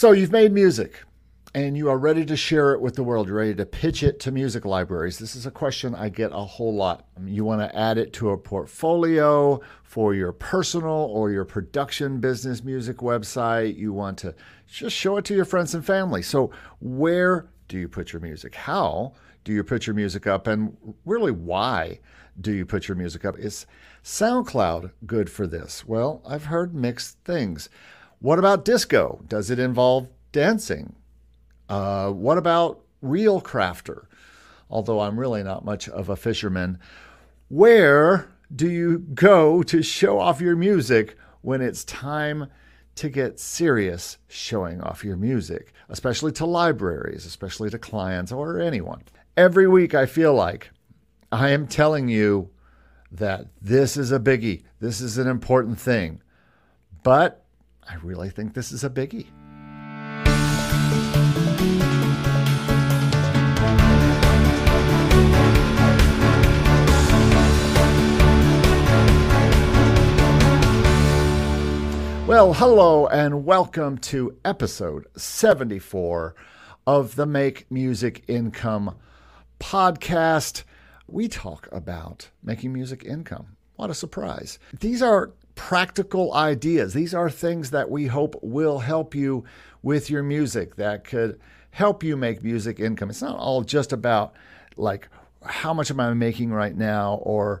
So you've made music and you are ready to share it with the world. You're ready to pitch it to music libraries. This is a question I get a whole lot. Um, you want to add it to a portfolio for your personal or your production business music website. You want to just show it to your friends and family. So, where do you put your music? How do you put your music up? And really, why do you put your music up? Is SoundCloud good for this? Well, I've heard mixed things. What about Disco? Does it involve dancing? Uh, what about ReelCrafter? Although I'm really not much of a fisherman. Where do you go to show off your music when it's time to get serious showing off your music, especially to libraries, especially to clients or anyone? Every week, I feel like I am telling you that this is a biggie. This is an important thing. But I really think this is a biggie. Well, hello and welcome to episode 74 of the Make Music Income podcast. We talk about making music income. What a surprise. These are practical ideas. These are things that we hope will help you with your music, that could help you make music income. It's not all just about like, how much am I making right now? Or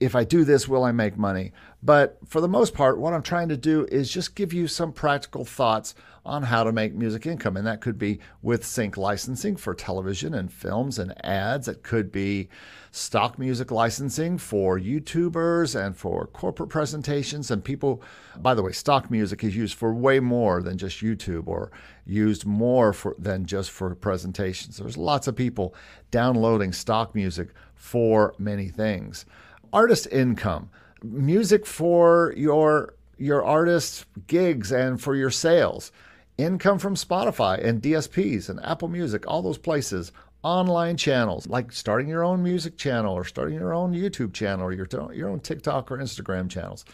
if I do this, will I make money? But for the most part, what I'm trying to do is just give you some practical thoughts on how to make music income. And that could be with sync licensing for television and films and ads. It could be stock music licensing for YouTubers and for corporate presentations. And people, by the way, stock music is used for way more than just YouTube or used more for, than just for presentations. There's lots of people downloading stock music for many things. Artist income music for your your artist gigs and for your sales, income from Spotify and DSPs and Apple Music, all those places, online channels like starting your own music channel or starting your own YouTube channel or your your own TikTok or Instagram channels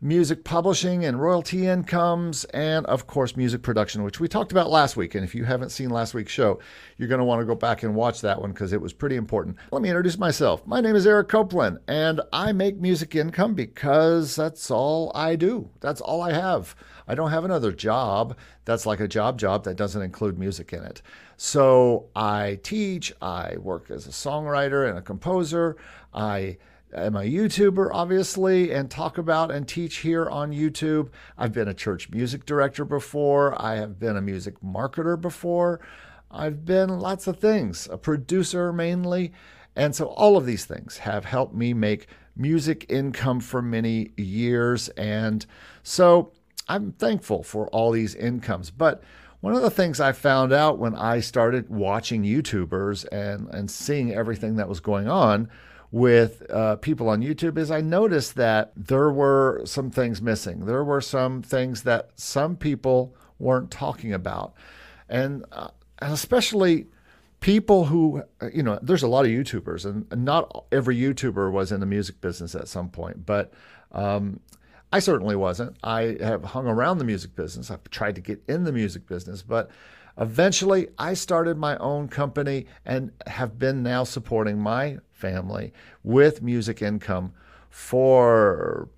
music publishing and royalty incomes, and of course, music production, which we talked about last week. And if you haven't seen last week's show, you're going to want to go back and watch that one because it was pretty important. Let me introduce myself. My name is Eric Copeland, and I make music income because that's all I do. That's all I have. I don't have another job that's like a job job that doesn't include music in it. So I teach, I work as a songwriter and a composer. I I'm a YouTuber, obviously, and talk about and teach here on YouTube. I've been a church music director before. I have been a music marketer before. I've been lots of things, a producer mainly. And so all of these things have helped me make music income for many years. And so I'm thankful for all these incomes. But one of the things I found out when I started watching YouTubers and, and seeing everything that was going on with uh, people on YouTube is I noticed that there were some things missing. There were some things that some people weren't talking about. And, uh, and especially people who, you know, there's a lot of YouTubers, and not every YouTuber was in the music business at some point, but um, I certainly wasn't. I have hung around the music business. I've tried to get in the music business, but eventually I started my own company and have been now supporting my family with music income for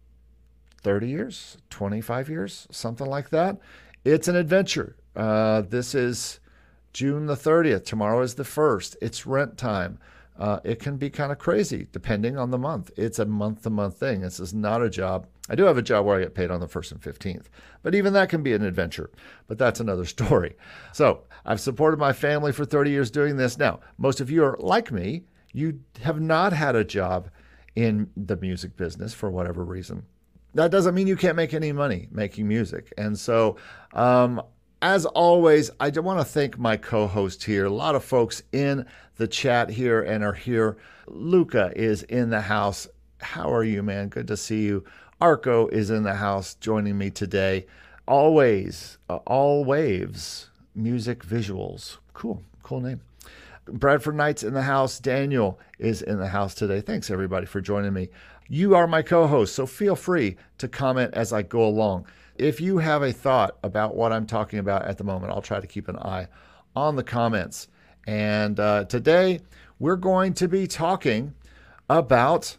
30 years, 25 years, something like that. It's an adventure. Uh, this is June the 30th. Tomorrow is the 1st. It's rent time. Uh, it can be kind of crazy depending on the month. It's a month to month thing. This is not a job. I do have a job where I get paid on the 1st and 15th, but even that can be an adventure. But that's another story. So I've supported my family for 30 years doing this. Now, most of you are like me you have not had a job in the music business for whatever reason. That doesn't mean you can't make any money making music. And so, um, as always, I want to thank my co host here. A lot of folks in the chat here and are here. Luca is in the house. How are you, man? Good to see you. Arco is in the house joining me today. Always, uh, all waves, music visuals. Cool, cool name. Bradford Knight's in the house. Daniel is in the house today. Thanks, everybody, for joining me. You are my co host, so feel free to comment as I go along. If you have a thought about what I'm talking about at the moment, I'll try to keep an eye on the comments. And uh, today we're going to be talking about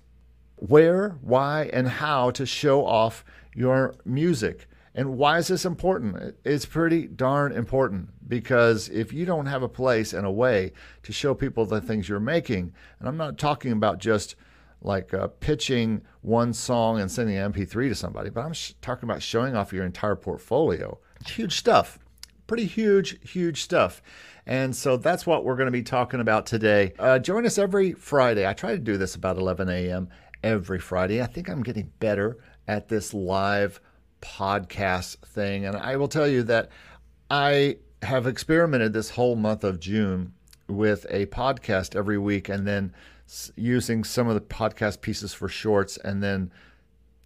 where, why, and how to show off your music. And why is this important? It's pretty darn important because if you don't have a place and a way to show people the things you're making, and I'm not talking about just like uh, pitching one song and sending an MP3 to somebody, but I'm sh- talking about showing off your entire portfolio. Huge stuff. Pretty huge, huge stuff. And so that's what we're going to be talking about today. Uh, join us every Friday. I try to do this about 11 a.m. every Friday. I think I'm getting better at this live podcast thing. And I will tell you that I have experimented this whole month of June with a podcast every week and then using some of the podcast pieces for shorts and then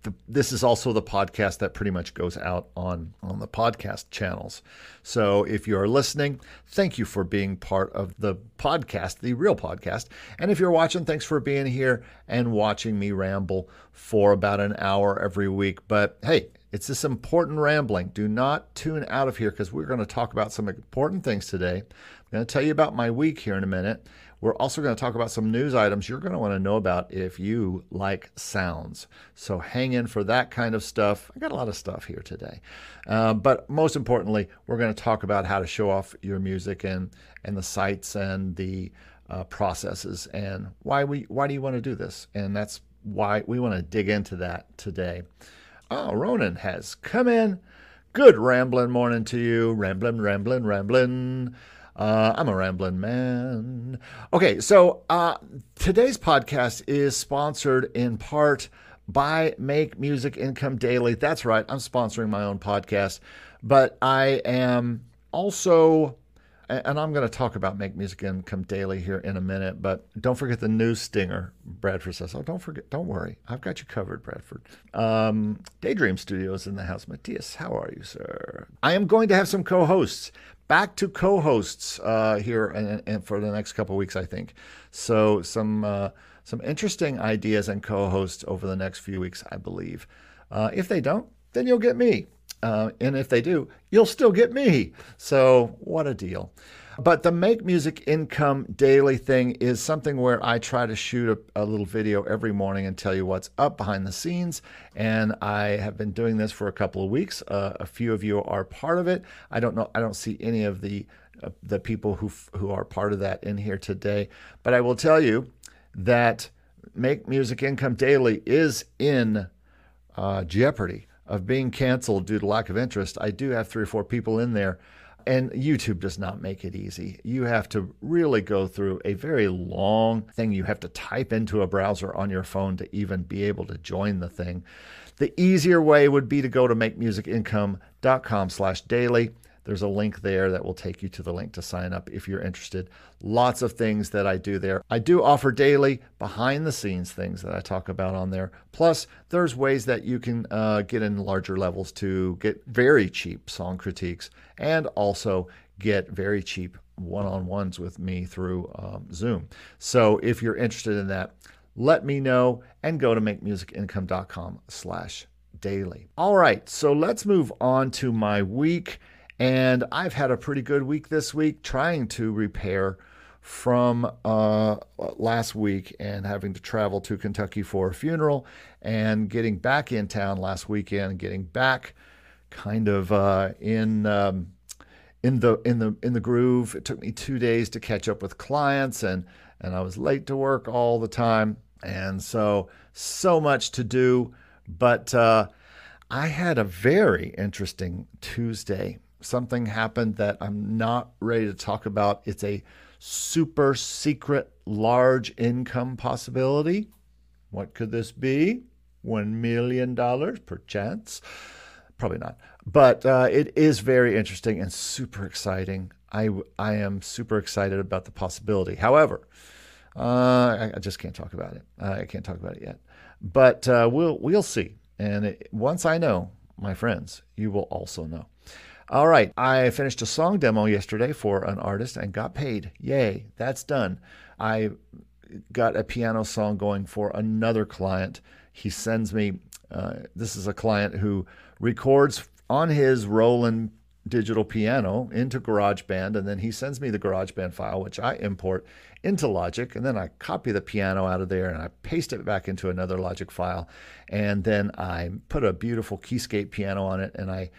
the, this is also the podcast that pretty much goes out on on the podcast channels. So if you are listening, thank you for being part of the podcast, the real podcast. And if you're watching, thanks for being here and watching me ramble for about an hour every week. But hey, it's this important rambling. Do not tune out of here because we're going to talk about some important things today. I'm going to tell you about my week here in a minute. We're also going to talk about some news items you're going to want to know about if you like sounds. So hang in for that kind of stuff. I got a lot of stuff here today. Uh, but most importantly, we're going to talk about how to show off your music and, and the sites and the uh, processes and why we why do you want to do this? And that's why we want to dig into that today. Oh, Ronan has come in. Good rambling morning to you. Rambling, rambling, rambling. Uh, I'm a rambling man. Okay, so uh, today's podcast is sponsored in part by Make Music Income Daily. That's right, I'm sponsoring my own podcast, but I am also and I'm going to talk about Make Music Income Daily here in a minute, but don't forget the news stinger. Bradford says, "Oh, don't forget, don't worry, I've got you covered, Bradford." Um, Daydream Studios in the house. Matthias, how are you, sir? I am going to have some co-hosts back to co-hosts uh, here and, and, for the next couple weeks, I think. So some uh, some interesting ideas and co-hosts over the next few weeks, I believe. Uh, if they don't, then you'll get me. Uh, and if they do, you'll still get me. So, what a deal. But the Make Music Income Daily thing is something where I try to shoot a, a, little video every morning and tell you what's up behind the scenes. And I have been doing this for a couple of weeks. Uh, a few of you are part of it. I don't know. I don't see any of the uh, the people who who are part of that in here today. But I will tell you that Make Music Income Daily is in uh, jeopardy of being canceled due to lack of interest. I do have three or four people in there, and YouTube does not make it easy. You have to really go through a very long thing. You have to type into a browser on your phone to even be able to join the thing. The easier way would be to go to makemusicincome.com slash daily there's a link there that will take you to the link to sign up if you're interested. Lots of things that I do there. I do offer daily behind the scenes things that I talk about on there. Plus, there's ways that you can uh, get in larger levels to get very cheap song critiques and also get very cheap one-on-ones with me through um, Zoom. So if you're interested in that, let me know and go to makemusicincome.com slash daily. All right, so let's move on to my week. And I've had a pretty good week this week trying to repair from uh, last week and having to travel to Kentucky for a funeral and getting back in town last weekend, getting back kind of uh, in. Um, in the in the in the groove. It took me two days to catch up with clients, and and I was late to work all the time, and so so much to do. But uh, I had a very interesting Tuesday something happened that I'm not ready to talk about. It's a super secret large income possibility. What could this be? $1 million per chance? Probably not. But uh, it is very interesting and super exciting. I, I am super excited about the possibility. However, uh, I, I, just can't talk about it. I can't talk about it yet. But uh, we'll, we'll see. And it, once I know, my friends, you will also know. All right, I finished a song demo yesterday for an artist and got paid. Yay, that's done. I got a piano song going for another client. He sends me, uh, this is a client who records on his Roland digital piano into GarageBand, and then he sends me the GarageBand file, which I import into Logic, and then I copy the piano out of there and I paste it back into another Logic file, and then I put a beautiful Keyscape piano on it, and I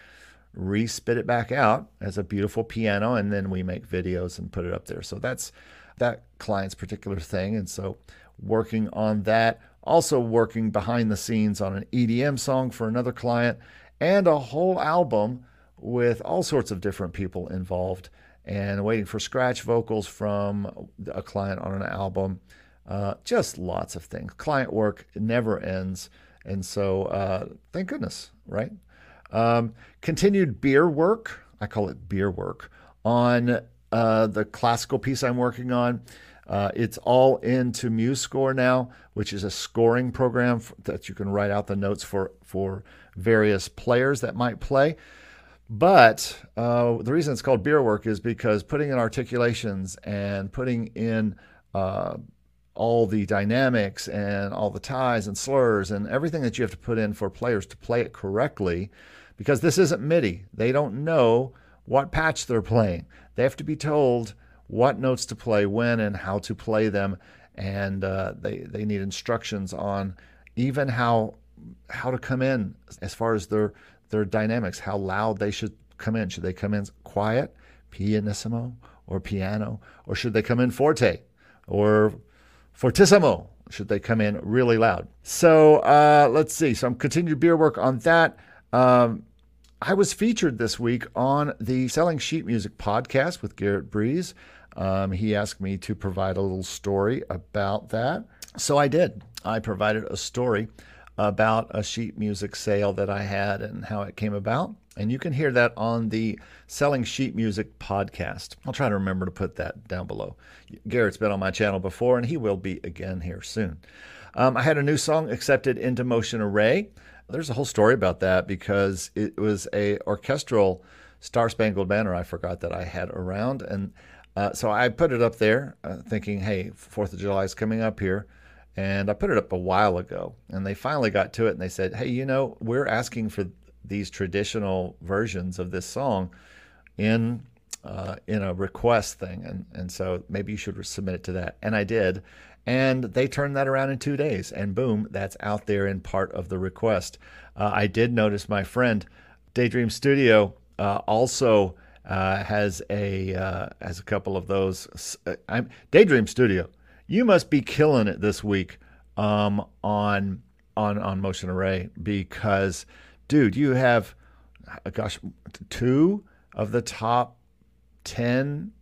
respit it back out as a beautiful piano, and then we make videos and put it up there. So that's that client's particular thing, and so working on that. Also working behind the scenes on an EDM song for another client and a whole album with all sorts of different people involved and waiting for scratch vocals from a client on an album. Uh, just lots of things. Client work never ends. And so, uh, thank goodness, right? Um, continued beer work, I call it beer work, on uh, the classical piece I'm working on. Uh, it's all into MuseScore now, which is a scoring program that you can write out the notes for for various players that might play. But uh, the reason it's called beer work is because putting in articulations and putting in uh, all the dynamics and all the ties and slurs and everything that you have to put in for players to play it correctly, because this isn't MIDI. They don't know what patch they're playing. They have to be told what notes to play when and how to play them, and uh, they they need instructions on even how how to come in as far as their their dynamics, how loud they should come in. Should they come in quiet, pianissimo, or piano, or should they come in forte, or fortissimo? Should they come in really loud? So uh, let's see. So I'm continuing beer work on that. Um, I was featured this week on the Selling Sheet Music podcast with Garrett Breeze. Um, he asked me to provide a little story about that. So I did. I provided a story about a sheet music sale that I had and how it came about. And you can hear that on the Selling Sheet Music podcast. I'll try to remember to put that down below. Garrett's been on my channel before, and he will be again here soon. Um, I had a new song accepted into Motion Array. There's a whole story about that because it was a orchestral Star Spangled Banner I forgot that I had around, and uh, so I put it up there, uh, thinking, "Hey, Fourth of July is coming up here." And I put it up a while ago, and they finally got to it and they said, Hey, you know, we're asking for these traditional versions of this song in uh, in a request thing, and and so maybe you should submit it to that. And I did, and they turned that around in two days, and boom, that's out there in part of the request. Uh, I did notice my friend Daydream Studio uh, also uh, has a uh, has a couple of those. Uh, I'm, Daydream Studio you must be killing it this week um, on on on Motion Array because, dude, you have, uh, gosh, two of the top ten.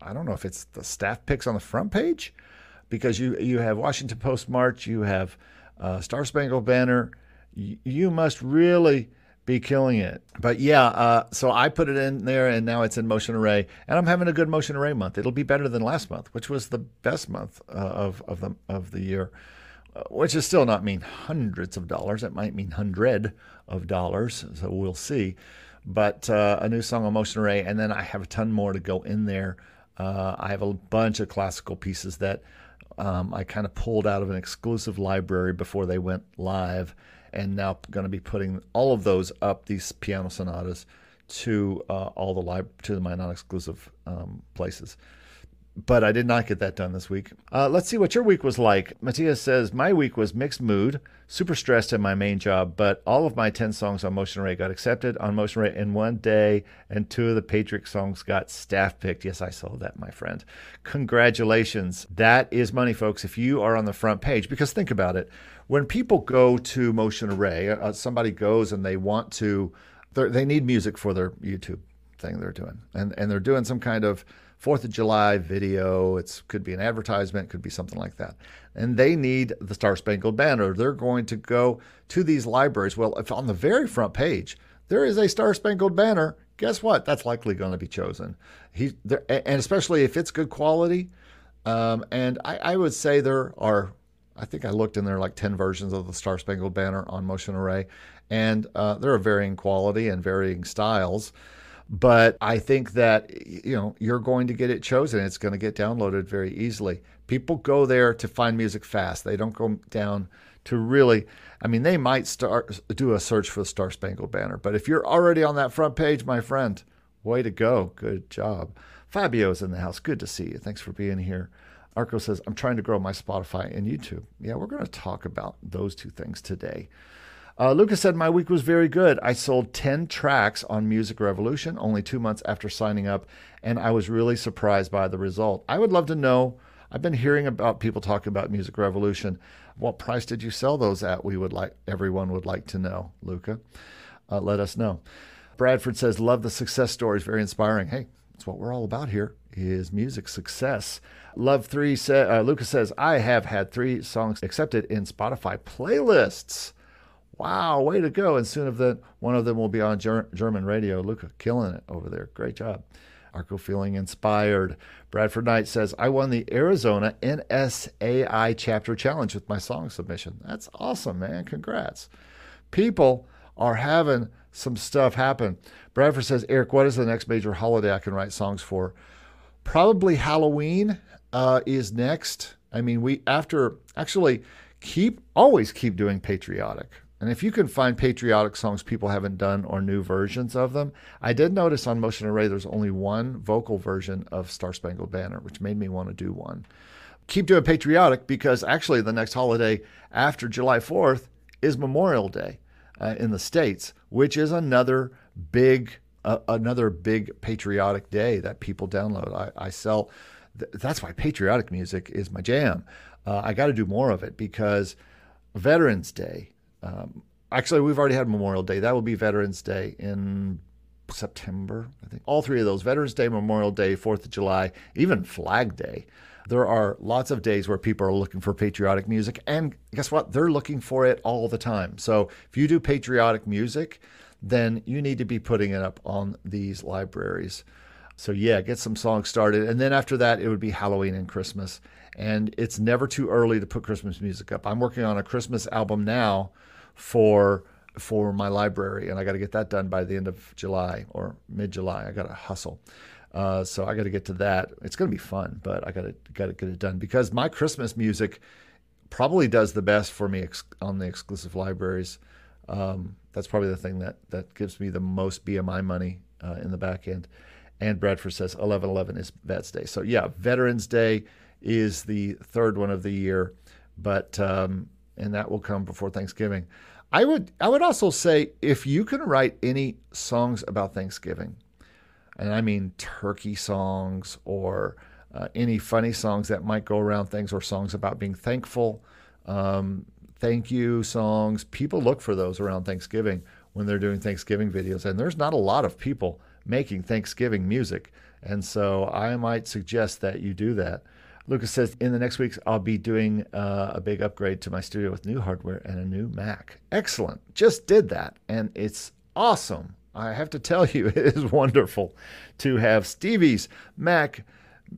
I don't know if it's the staff picks on the front page, because you you have Washington Post March, you have uh, Star Spangled Banner. you must really be killing it. But yeah, uh, so I put it in there, and now it's in Motion Array, and I'm having a good Motion Array month. It'll be better than last month, which was the best month uh, of of the of the year, uh, which is still not mean hundreds of dollars. It might mean hundred of dollars. So we'll see. But uh, a new song on Motion Array, and then I have a ton more to go in there. Uh, I have a bunch of classical pieces that um, I kind of pulled out of an exclusive library before they went live and now going to be putting all of those up these piano sonatas to uh, all the lib- to my non-exclusive um, places. But I did not get that done this week. Uh, let's see what your week was like. Matthias says my week was mixed mood, super stressed in my main job, but all of my ten songs on Motion Array got accepted on Motion Array in one day, and two of the Patriot songs got staff picked. Yes, I saw that, my friend. Congratulations! That is money, folks. If you are on the front page, because think about it when people go to Motion Array, uh, somebody goes and they want to, they need music for their YouTube thing they're doing, and and they're doing some kind of Fourth of July video. It could be an advertisement, could be something like that, and they need the Star Spangled Banner. They're going to go to these libraries. Well, if on the very front page there is a Star Spangled Banner, guess what? That's likely going to be chosen. He and especially if it's good quality. Um, and I, I would say there are I think I looked in there like 10 versions of the Star Spangled Banner on Motion Array, and uh, they're of varying quality and varying styles. But I think that you know you're going to get it chosen. It's going to get downloaded very easily. People go there to find music fast. They don't go down to really. I mean, they might start do a search for the Star Spangled Banner, but if you're already on that front page, my friend, way to go. Good job. Fabio's in the house. Good to see you. Thanks for being here. Arco says, I'm trying to grow my Spotify and YouTube. Yeah, we're going to talk about those two things today. Uh, Lucas said, My week was very good. I sold 10 tracks on Music Revolution only two months after signing up, and I was really surprised by the result. I would love to know. I've been hearing about people talking about Music Revolution. What price did you sell those at? We would like everyone would like to know. Luca, uh, let us know. Bradford says, "Love the success stories, very inspiring." Hey, that's what we're all about here: is music success. Love three. Sa- uh, says, "I have had three songs accepted in Spotify playlists." Wow, way to go! And soon of the one of them will be on Ger- German radio. Luca, killing it over there. Great job. Arco feeling inspired. Bradford Knight says, I won the Arizona NSAI chapter challenge with my song submission. That's awesome, man. Congrats. People are having some stuff happen. Bradford says, Eric, what is the next major holiday I can write songs for? Probably Halloween uh, is next. I mean, we after actually keep always keep doing patriotic. And if you can find patriotic songs people haven't done or new versions of them, I did notice on Motion Array there's only one vocal version of Star Spangled Banner, which made me want to do one. Keep doing patriotic because actually the next holiday after July 4th is Memorial Day uh, in the states, which is another big uh, another big patriotic day that people download. I, I sell. Th- that's why patriotic music is my jam. Uh, I got to do more of it because Veterans Day um, actually, we've already had Memorial Day. That will be Veterans Day in September, I think. All three of those Veterans Day, Memorial Day, 4th of July, even Flag Day. There are lots of days where people are looking for patriotic music. And guess what? They're looking for it all the time. So if you do patriotic music, then you need to be putting it up on these libraries. So, yeah, get some songs started. And then after that, it would be Halloween and Christmas. And it's never too early to put Christmas music up. I'm working on a Christmas album now for for my library, and I got to get that done by the end of July or mid July. I got to hustle. Uh, so I got to get to that. It's going to be fun, but I got to got to get it done because my Christmas music probably does the best for me ex- on the exclusive libraries. Um, that's probably the thing that that gives me the most BMI money uh, in the back end. And Bradford says 1111 is Vets Day. So yeah, Veterans Day is the third one of the year, but um, and that will come before Thanksgiving. I would I would also say if you can write any songs about Thanksgiving, and I mean turkey songs or uh, any funny songs that might go around things or songs about being thankful, um, thank you songs. People look for those around Thanksgiving when they're doing Thanksgiving videos, and there's not a lot of people making Thanksgiving music, and so I might suggest that you do that. Lucas says, in the next weeks, I'll be doing uh, a big upgrade to my studio with new hardware and a new Mac. Excellent. Just did that. And it's awesome. I have to tell you, it is wonderful to have Stevie's Mac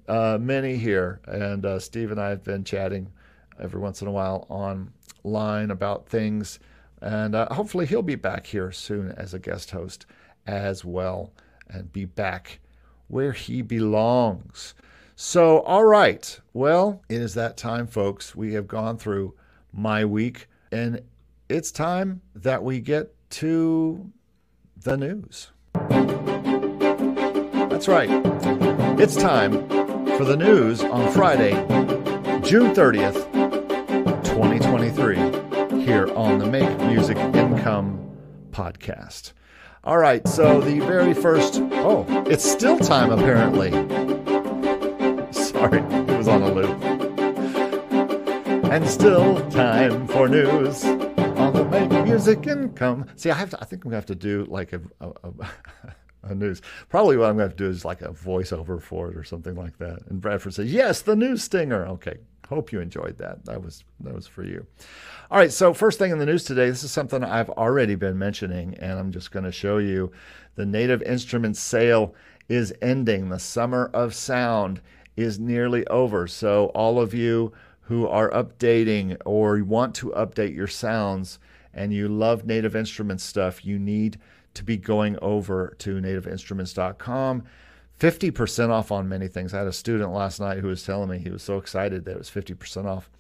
uh, Mini here. And uh, Steve and I have been chatting every once in a while online about things. And uh, hopefully, he'll be back here soon as a guest host as well and be back where he belongs. So, all right. Well, it is that time, folks. We have gone through my week, and it's time that we get to the news. That's right. It's time for the news on Friday, June 30th, 2023, here on the Make Music Income podcast. All right, so the very first, oh, it's still time apparently. Sorry, it was on a loop. And still time for news on the Make Music Income. See, I have to, I think I'm gonna have to do like a, a, a, news. Probably what I'm gonna have to do is like a voiceover for it or something like that. And Bradford says, "Yes, the news stinger." Okay, hope you enjoyed that. That was that was for you. All right, so first thing in the news today, this is something I've already been mentioning, and I'm just going to show you. The Native Instruments sale is ending. The summer of sound is nearly over. So, all of you who are updating or want to update your sounds and you love Native Instruments stuff, you need to be going over to nativeinstruments.com. 50% off on many things. I had a student last night who was telling me he was so excited that it was 50% off.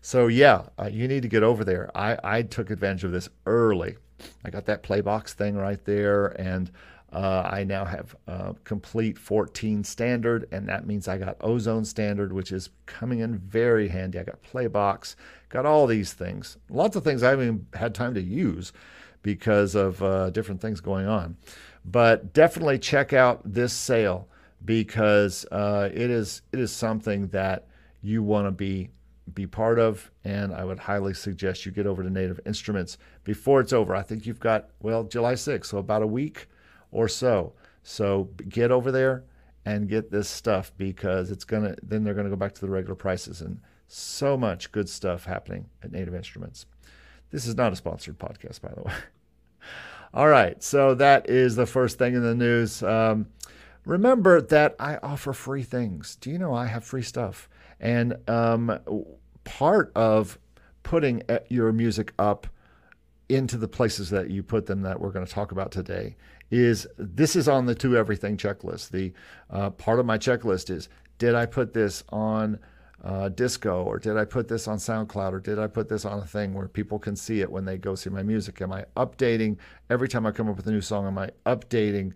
So yeah, uh, you need to get over there. I, I took advantage of this early. I got that Playbox thing right there, and uh, I now have uh, Komplete 14 standard, and that means I got Ozone standard, which is coming in very handy. I got Playbox, got all these things. Lots of things I haven't had time to use because of uh, different things going on. But definitely check out this sale because uh, it is it is something that you want to be be part of, and I would highly suggest you get over to Native Instruments before it's over. I think you've got well July 6th, so about a week or so. So get over there and get this stuff because it's gonna then they're gonna go back to the regular prices and so much good stuff happening at Native Instruments. This is not a sponsored podcast, by the way. All right, so that is the first thing in the news. Um, remember that I offer free things. Do you know I have free stuff? And um, part of putting your music up into the places that you put them that we're going to talk about today is this is on the to everything checklist. The uh, part of my checklist is did I put this on uh, Disco or did I put this on SoundCloud or did I put this on a thing where people can see it when they go see my music? Am I updating every time I come up with a new song? Am I updating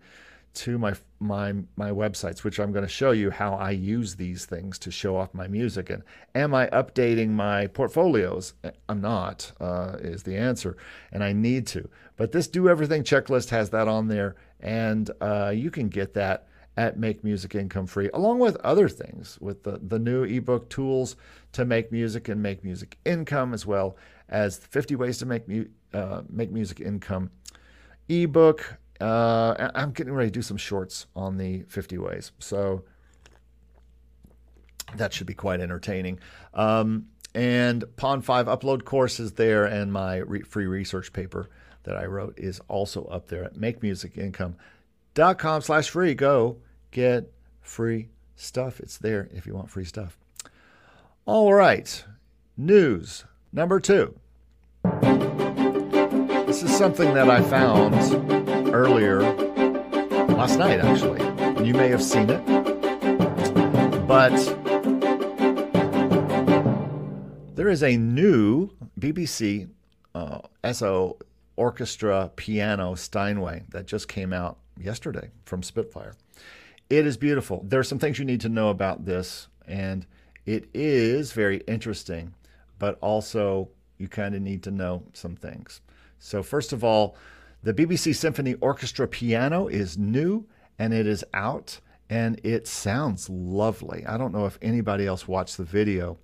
to my my my websites, which I'm going to show you how I use these things to show off my music. And am I updating my portfolios? I'm not. Uh, is the answer, and I need to. But this do everything checklist has that on there, and uh, you can get that at Make Music Income Free, along with other things, with the the new ebook tools to make music and make music income, as well as 50 ways to make mu- uh, make music income ebook uh, I'm getting ready to do some shorts on the 50 ways. So that should be quite entertaining. Um, and Pond5 upload course is there, and my re- free research paper that I wrote is also up there at makemusicincome.com slash free. Go get free stuff. It's there if you want free stuff. All right. News number two. This is something that I found earlier last night, actually. You may have seen it, but there is a new BBC uh, SO orchestra piano Steinway that just came out yesterday from Spitfire. It is beautiful. There are some things you need to know about this, and it is very interesting, but also you kind of need to know some things. So, first of all, the BBC Symphony Orchestra piano is new and it is out and it sounds lovely. I don't know if anybody else watched the video,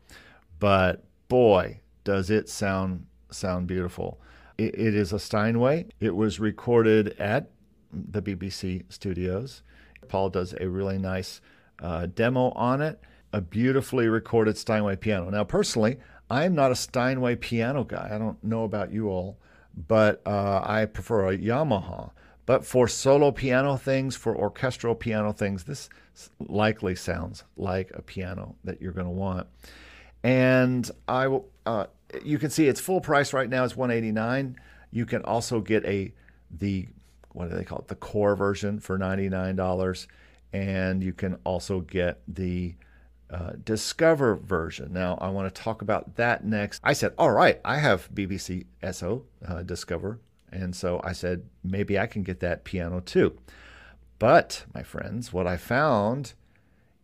but boy, does it sound sound beautiful. It, it is a Steinway. It was recorded at the BBC studios. Paul does a really nice uh, demo on it. A beautifully recorded Steinway piano. Now, personally, I'm not a Steinway piano guy. I don't know about you all but uh, I prefer a Yamaha. But for solo piano things, for orchestral piano things, this likely sounds like a piano that you're going to want. And I will. Uh, you can see its full price right now is 189. You can also get a the what do they call it? The core version for $99, and you can also get the uh, Discover version. Now, I want to talk about that next. I said, All right, I have BBC SO uh, Discover. And so I said, Maybe I can get that piano too. But, my friends, what I found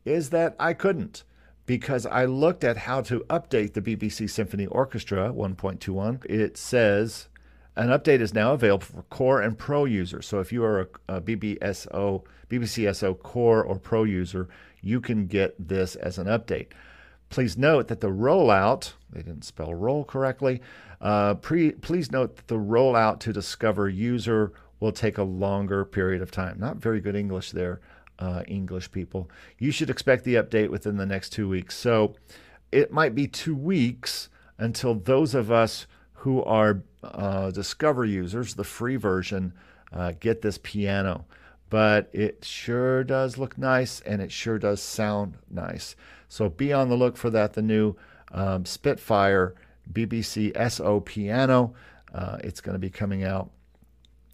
is that I couldn't because I looked at how to update the BBC Symphony Orchestra 1.21. It says an update is now available for core and pro users. So if you are a, a BBSO, BBCSO core or pro user, you can get this as an update. Please note that the rollout, they didn't spell roll correctly. Uh, pre, please note that the rollout to discover user will take a longer period of time. Not very good English there, uh, English people. You should expect the update within the next two weeks. So it might be two weeks until those of us who are uh, Discover users, the free version, uh, get this piano but it sure does look nice and it sure does sound nice. So be on the look for that. The new um, Spitfire BBC SO piano. Uh, it's going to be coming out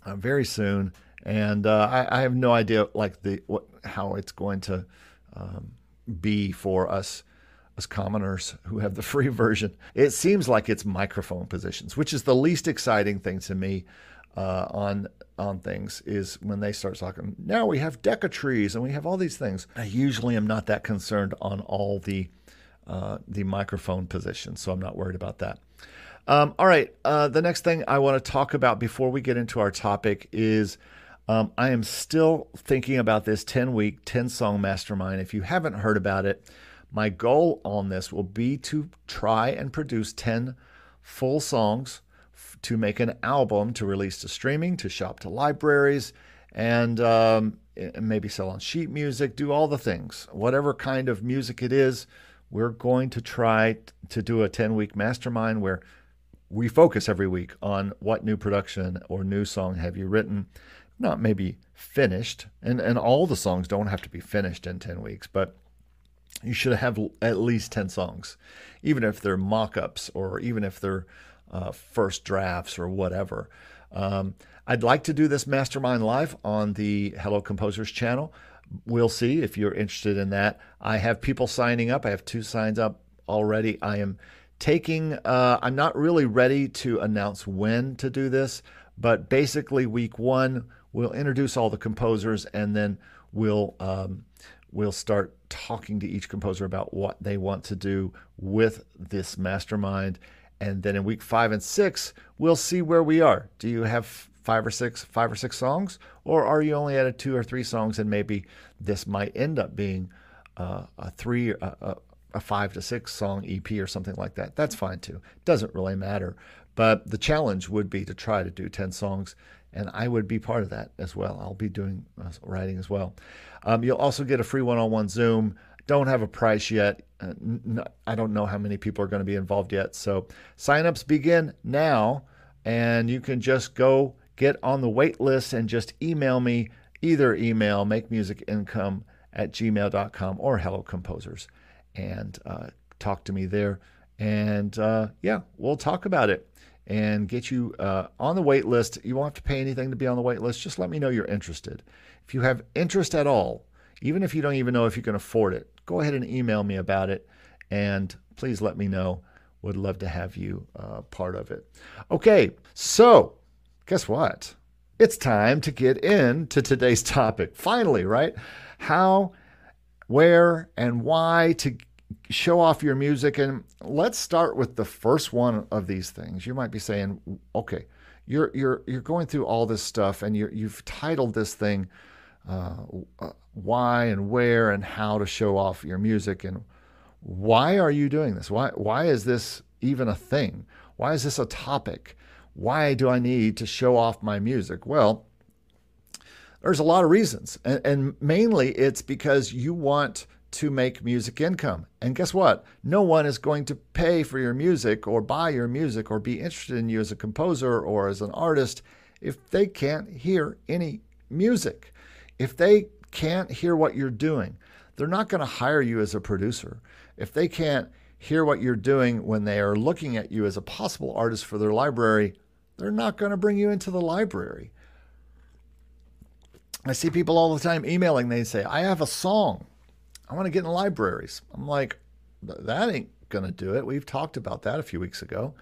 uh, very soon, and uh, I, I, have no idea like the what how it's going to um, be for us as commoners who have the free version, it seems like it's microphone positions, which is the least exciting thing to me uh, on on things is when they start talking. Now we have Decca trees and we have all these things. I usually am not that concerned on all the uh, the microphone positions, so I'm not worried about that. Um, all right, uh, the next thing I want to talk about before we get into our topic is um, I am still thinking about this 10 week, 10 song mastermind. If you haven't heard about it, my goal on this will be to try and produce 10 full songs to make an album to release to streaming, to shop to libraries, and um, maybe sell on sheet music, do all the things. Whatever kind of music it is, we're going to try to do a 10 week mastermind where we focus every week on what new production or new song have you written not maybe finished, and, and all the songs don't have to be finished in 10 weeks, but you should have at least 10 songs, even if they're mock ups or even if they're uh, first drafts or whatever. Um, I'd like to do this mastermind live on the Hello Composers channel. We'll see if you're interested in that. I have people signing up. I have two signs up already. I am taking, uh, I'm not really ready to announce when to do this, but basically, week one, we'll introduce all the composers and then we'll um, we'll start talking to each composer about what they want to do with this mastermind. And then in week five and six we'll see where we are. Do you have five or six five or six songs? Or are you only at a two or three songs and maybe this might end up being uh, a three a, a five to six song ep or something like that? That's fine too. Doesn't really matter. But the challenge would be to try to do 10 songs and I would be part of that as well. I'll be doing uh, writing as well. Um, you'll also get a free one-on-one Zoom. Don't have a price yet. Uh, don't know how many people are going to be involved yet. So signups begin now, and you can just go get on the wait list and just email me. Either email makemusicincome at gmail.com or hello composers and uh, talk to me there. And uh, yeah, we'll talk about it and get you uh, on the wait list. You won't have to pay anything to be on the wait list. Just let me know you're interested. If you have interest at all, even if you don't even know if you can afford it, go ahead and email me about it. And please let me know. Would love to have you uh, part of it. Okay, so guess what? It's time to get into today's topic. Finally, right? How, where, and why to show off your music. And let's start with the first one of these things. You might be saying, okay, you're you're you're going through all this stuff, and you you've titled this thing uh, uh, why and where and how to show off your music, and why are you doing this? Why why is this even a thing? Why is this a topic? Why do I need to show off my music? Well, there's a lot of reasons, and, and mainly it's because you want to make music income. And guess what? No one is going to pay for your music or buy your music or be interested in you as a composer or as an artist if they can't hear any music. If they can't hear what you're doing, they're not going to hire you as a producer. If they can't hear what you're doing when they are looking at you as a possible artist for their library, they're not going to bring you into the library. I see people all the time emailing, they say, I have a song. I want to get in libraries. I'm like, that ain't going to do it. We've talked about that a few weeks ago.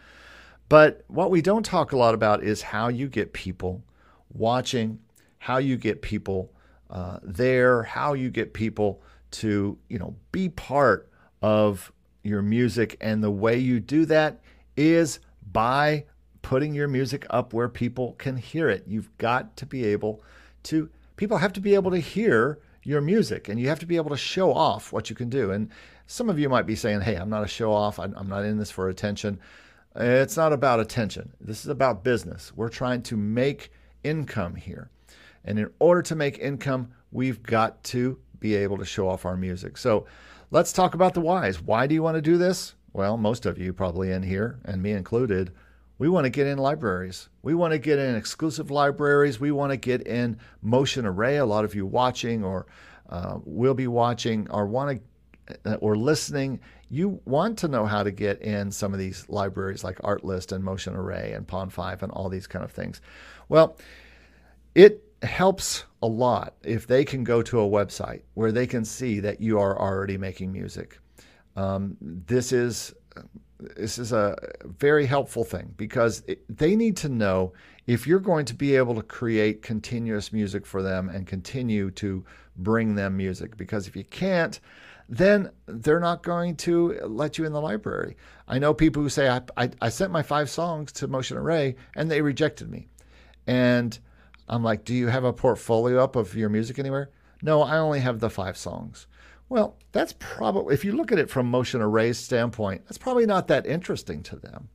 But what we don't talk a lot about is how you get people watching, how you get people uh, there, how you get people to, you know, be part of your music. And the way you do that is by putting your music up where people can hear it. You've got to be able to, people have to be able to hear your music and you have to be able to show off what you can do. And some of you might be saying, hey, I'm not a show off, I'm not in this for attention. It's not about attention. This is about business. We're trying to make income here. And in order to make income, we've got to be able to show off our music. So let's talk about the whys. Why do you want to do this? Well, most of you probably in here, and me included, we want to get in libraries. We want to get in exclusive libraries. We want to get in Motion Array. A lot of you watching or uh, will be watching or want to uh, or listening. You want to know how to get in some of these libraries like Artlist and Motion Array and Pond5 and all these kind of things. Well, it helps a lot if they can go to a website where they can see that you are already making music. um, this is this is a very helpful thing because it, they need to know if you're going to be able to create continuous music for them and continue to bring them music. Because if you can't, then they're not going to let you in the library. I know people who say, I, I, I sent my five songs to Motion Array and they rejected me. And I'm like, Do you have a portfolio up of your music anywhere? No, I only have the five songs. Well, that's probably, if you look at it from Motion Array's standpoint, that's probably not that interesting to them.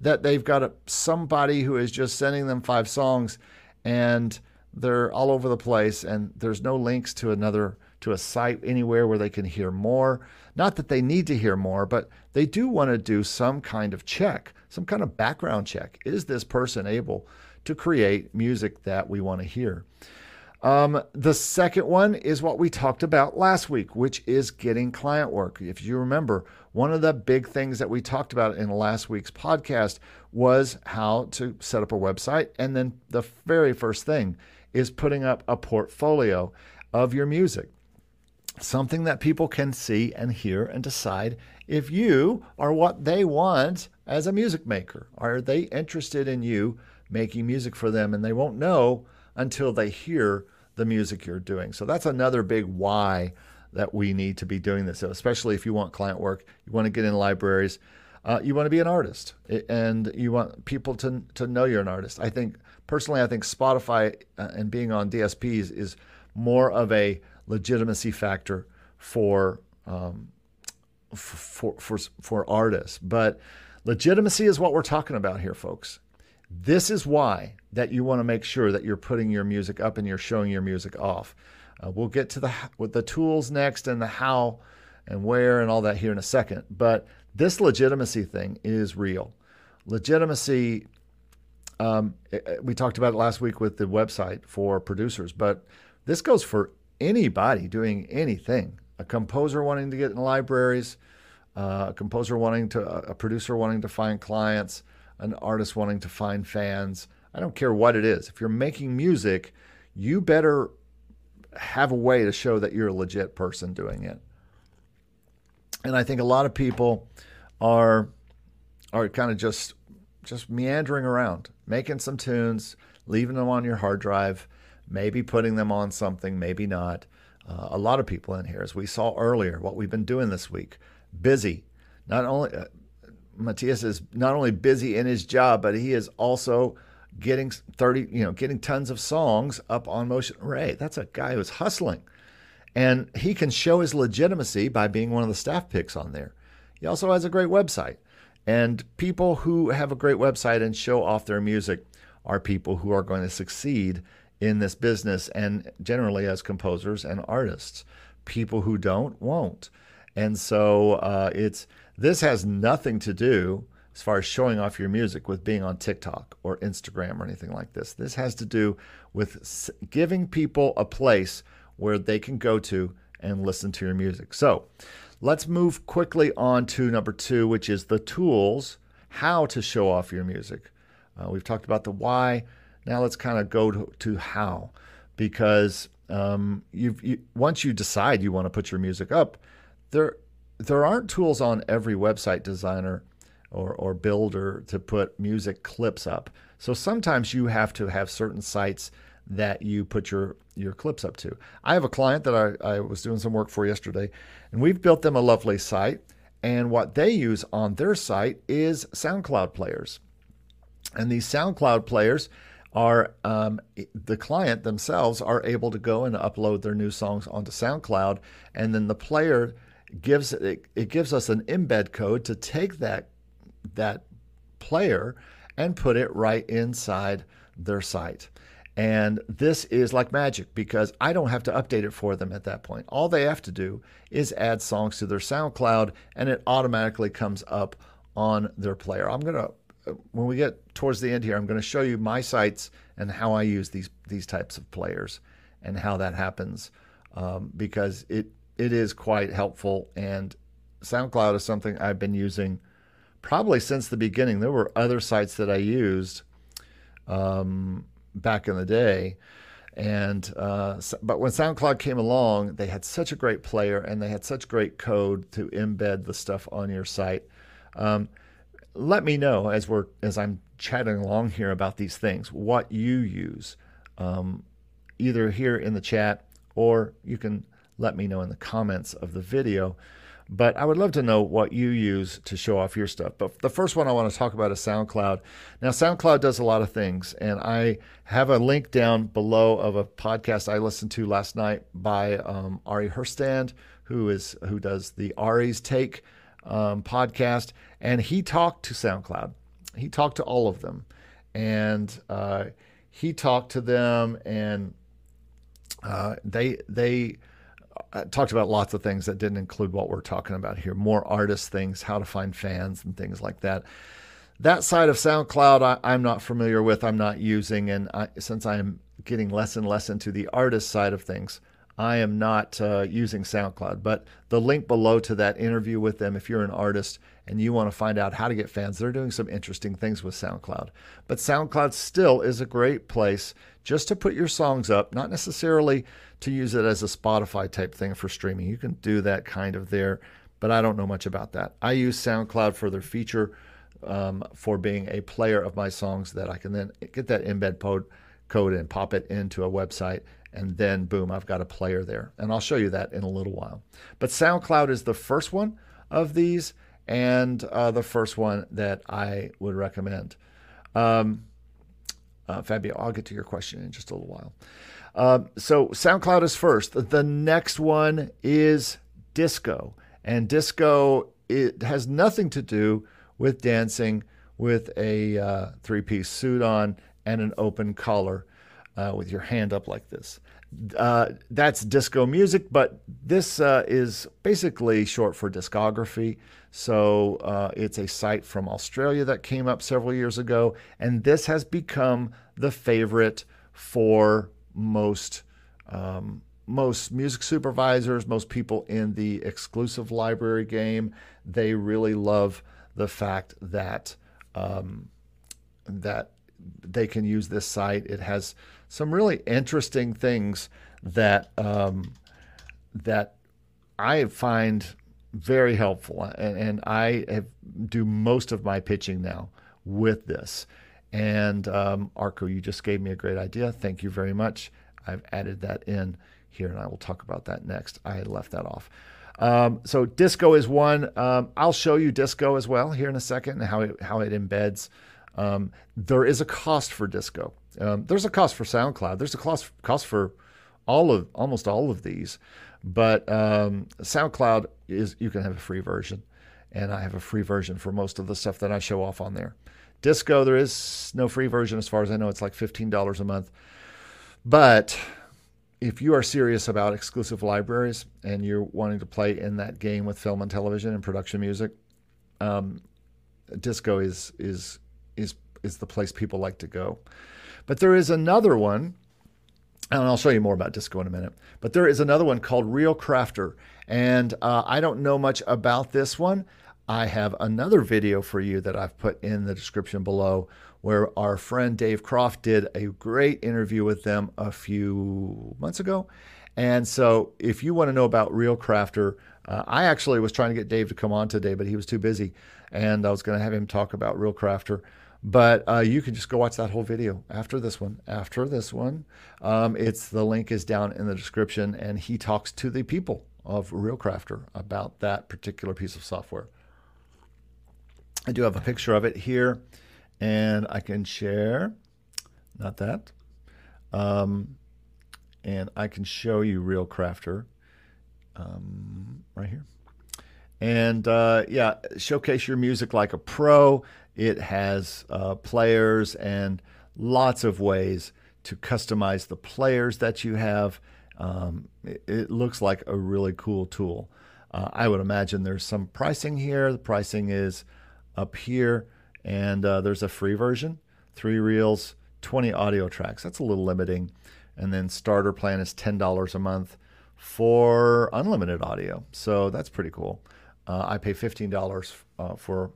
That they've got a, somebody who is just sending them five songs and they're all over the place and there's no links to another to a site anywhere where they can hear more. Not that they need to hear more, but they do want to do some kind of check, some kind of background check. Is this person able to create music that we want to hear? Um, the second one is what we talked about last week, which is getting client work. If you remember, one of the big things that we talked about in last week's podcast was how to set up a website. And then the very first thing is putting up a portfolio of your music, something that people can see and hear and decide if you are what they want as a music maker. Are they interested in you making music for them? And they won't know until they hear the music you're doing. So that's another big why that we need to be doing this, So, especially if you want client work, you want to get in libraries, uh, you want to be an artist, and you want people to, to know you're an artist. I think personally, I think Spotify uh, and being on DSPs is more of a legitimacy factor for um, for for for artists. But legitimacy is what we're talking about here, folks. This is why that you want to make sure that you're putting your music up and you're showing your music off. Uh, we'll get to the with the tools next and the how and where and all that here in a second. But this legitimacy thing is real. Legitimacy. Um, eh, eh, we talked about it last week with the website for producers, but this goes for anybody doing anything. A composer wanting to get in libraries, uh, a composer wanting to, a producer wanting to find clients, an artist wanting to find fans. I don't care what it is. If you're making music, you better have a way to show that you're a legit person doing it. And I think a lot of people are are kind of just just meandering around, making some tunes, leaving them on your hard drive, maybe putting them on something, maybe not. Uh, a lot of people in here, as we saw earlier, what we've been doing this week, busy. Not only uh, Matthias is not only busy in his job, but he is also getting 30, you know, getting tons of songs up on Motion Array. That's a guy who's hustling. And he can show his legitimacy by being one of the staff picks on there. He also has a great website. And people who have a great website and show off their music are people who are going to succeed in this business and generally as composers and artists. People who don't won't. And so uh, it's this has nothing to do as far as showing off your music with being on TikTok or Instagram or anything like this. This has to do with giving people a place where they can go to and listen to your music. So let's move quickly on to number two, which is the tools, how to show off your music. Uh, we've talked about the why. Now let's kind of go to, to how, because um, you once you decide you want to put your music up, there there aren't tools on every website designer or, or builder to put music clips up. So sometimes you have to have certain sites that you put your, your clips up to. I have a client that I, I was doing some work for yesterday, and we've built them a lovely site. And what they use on their site is SoundCloud players. And these SoundCloud players are um, the client themselves are able to go and upload their new songs onto SoundCloud, and then the player gives it, it gives us an embed code to take that that player and put it right inside their site. And this is like magic because I don't have to update it for them at that point. All they have to do is add songs to their SoundCloud and it automatically comes up on their player. I'm going to when we get towards the end here, I'm going to show you my sites and how I use these these types of players and how that happens um, because it it is quite helpful and SoundCloud is something I've been using probably since the beginning. There were other sites that I used um, back in the day, And uh, but when SoundCloud came along, they had such a great player and they had such great code to embed the stuff on your site. Um, let me know as we're as I'm chatting along here about these things what you use, um, either here in the chat or you can let me know in the comments of the video. But I would love to know what you use to show off your stuff. But the first one I want to talk about is SoundCloud. Now, SoundCloud does a lot of things, and I have a link down below of a podcast I listened to last night by um, Ari Herstand, who is who does the Ari's Take um, podcast, and he talked to SoundCloud. He talked to all of them, and uh, he talked to them, and uh, they they talked about lots of things that didn't include what we're talking about here. More artist things, how to find fans, and things like that. That side of SoundCloud, I, am not familiar with. I'm not using, and I, since I'm getting less and less into the artist side of things, I am not uh, using SoundCloud, but the link below to that interview with them, if you're an artist and you want to find out how to get fans, they're doing some interesting things with SoundCloud. But SoundCloud still is a great place just to put your songs up, not necessarily to use it as a Spotify type thing for streaming. You can do that kind of there, but I don't know much about that. I use SoundCloud for their feature um, for being a player of my songs that I can then get that embed code and pop it into a website and then boom, I've got a player there. And I'll show you that in a little while. But SoundCloud is the first one of these and uh, the first one that I would recommend. Um, uh, Fabio, I'll get to your question in just a little while. Um, so SoundCloud is first. The next one is disco. And disco, it has nothing to do with dancing with a uh, three piece suit on and an open collar uh, with your hand up like this. Uh, that's disco music, but this uh, is basically short for discography. So uh, it's a site from Australia that came up several years ago, and this has become the favorite for most um, most music supervisors, most people in the exclusive library game. They really love the fact that um, that they can use this site. It has some really interesting things that um, that I find very helpful, and, and I have, do most of my pitching now with this. And um, Arco, you just gave me a great idea. Thank you very much. I've added that in here, and I will talk about that next. I left that off. Um, so disco is one. Um, I'll show you disco as well here in a second and how it how it embeds. Um, there is a cost for disco. Um, there's a cost for SoundCloud. There's a cost cost for all of almost all of these, but um, SoundCloud is you can have a free version, and I have a free version for most of the stuff that I show off on there. Disco, there is no free version as far as I know. It's like fifteen dollars a month, but if you are serious about exclusive libraries and you're wanting to play in that game with film and television and production music, um, disco is is is is the place people like to go. But there is another one, and I'll show you more about disco in a minute. But there is another one called ReelCrafter, and uh, I don't know much about this one. I have another video for you that I've put in the description below where our friend Dave Croft did a great interview with them a few months ago. And so, if you want to know about ReelCrafter, uh, I actually was trying to get Dave to come on today, but he was too busy. And I was going to have him talk about ReelCrafter. But uh, you can just go watch that whole video after this one. After this one, um, it's the link is down in the description, and he talks to the people of ReelCrafter about that particular piece of software. I do have a picture of it here, and I can share. Not that. Um, and I can show you ReelCrafter um, right here. And uh, yeah, showcase your music like a pro. It has uh, players and lots of ways to customize the players that you have. Um, it, it, looks like a really cool tool. Uh, I would imagine there's some pricing here. The pricing is up here, and uh, there's a free version, three reels, 20 audio tracks. That's a little limiting. And then starter plan is $10 a month for unlimited audio. So that's pretty cool. Uh, I pay $15 uh, for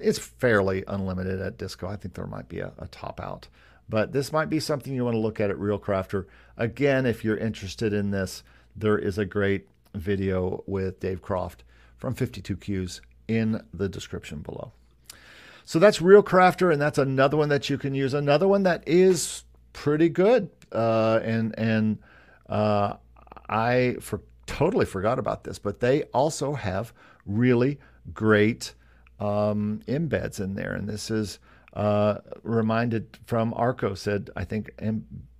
it's fairly unlimited at Disco. I think there might be a, a top out, But this might be something you want to look at at ReelCrafter. Again, if you're interested in this, there is a great video with Dave Croft from 52Qs in the description below. So that's ReelCrafter, and that's another one that you can use. Another one that is pretty good, uh, and and uh, I for totally forgot about this, but they also have really great um, embeds in there, and this is uh, reminded from Arco said I think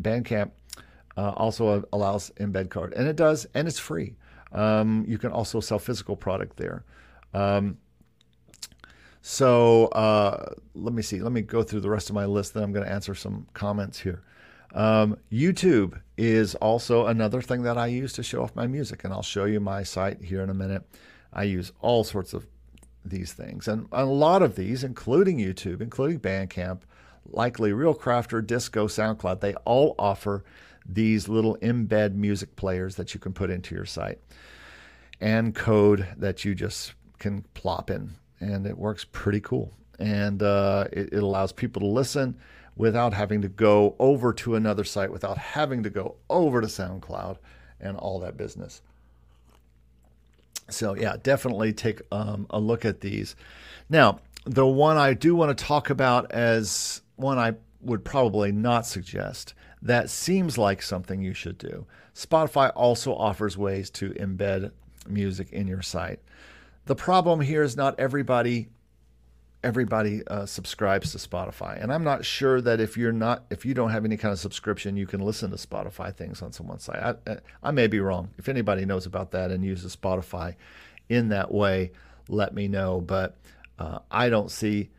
Bandcamp uh, also allows embed card, and it does, and it's free. Um, you can also sell physical product there. Um, so uh, let me see. Let me go through the rest of my list. Then I'm going to answer some comments here. Um, YouTube is also another thing that I use to show off my music, and I'll show you my site here in a minute. I use all sorts of these things, and a lot of these, including YouTube, including Bandcamp, likely ReelCrafter, Disco, SoundCloud, they all offer these little embed music players that you can put into your site and code that you just can plop in, and it works pretty cool. And uh, it, it allows people to listen without having to go over to another site, without having to go over to SoundCloud and all that business. So, yeah, definitely take um, a look at these. Now, the one I do want to talk about as one I would probably not suggest that seems like something you should do. Spotify also offers ways to embed music in your site. The problem here is not everybody everybody uh, subscribes to Spotify, and I'm not sure that if you're not if you don't have any kind of subscription, you can listen to Spotify things on someone's site. I, I may be wrong. If anybody knows about that and uses Spotify in that way, let me know. But uh, I don't see.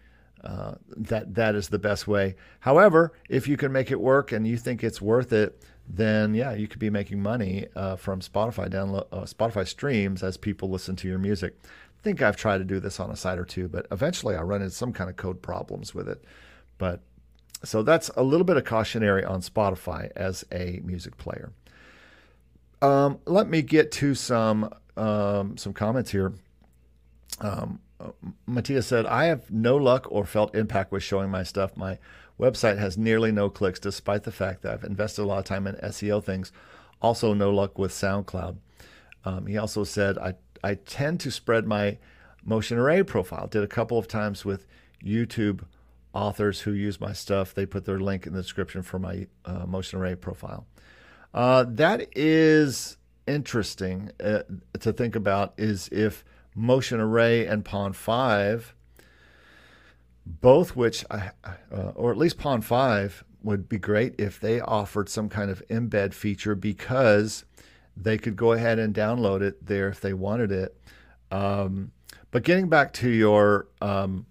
Uh, that that is the best way. However, if you can make it work and you think it's worth it, then yeah, you could be making money uh, from Spotify download uh, Spotify streams as people listen to your music. Think I've tried to do this on a site or two, but eventually I run into some kind of code problems with it. But so that's a little bit of cautionary on Spotify as a music player. Um, let me get to some um, some comments here. Um, Matthias said, "I have no luck or felt impact with showing my stuff. My Website has nearly no clicks, despite the fact that I've invested a lot of time in SEO things. Also, no luck with SoundCloud. Um, he also said, I, I tend to spread my motion array profile. Did a couple of times with YouTube authors who use my stuff. They put their link in the description for my uh, motion array profile. Uh, that is interesting uh, to think about is if motion array and Pond5 both which, I, uh, or at least Pond5 would be great if they offered some kind of embed feature because they could go ahead and download it there if they wanted it. Um, but getting back to your um,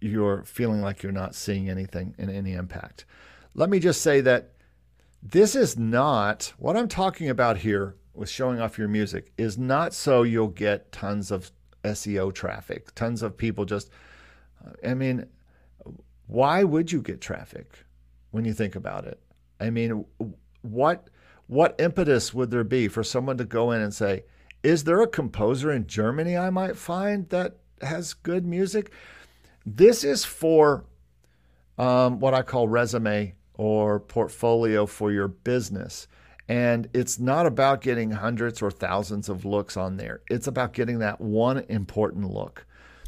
your feeling like you're not seeing anything in any impact, let me just say that this is not what I'm talking about here with showing off your music is not so you'll get tons of SEO traffic, tons of people just I mean, why would you get traffic when you think about it? I mean, what what impetus would there be for someone to go in and say, "Is there a composer in Germany I might find that has good music?" This is for um, what I call resume or portfolio for your business. And it's not about getting hundreds or thousands of looks on there. It's about getting that one important look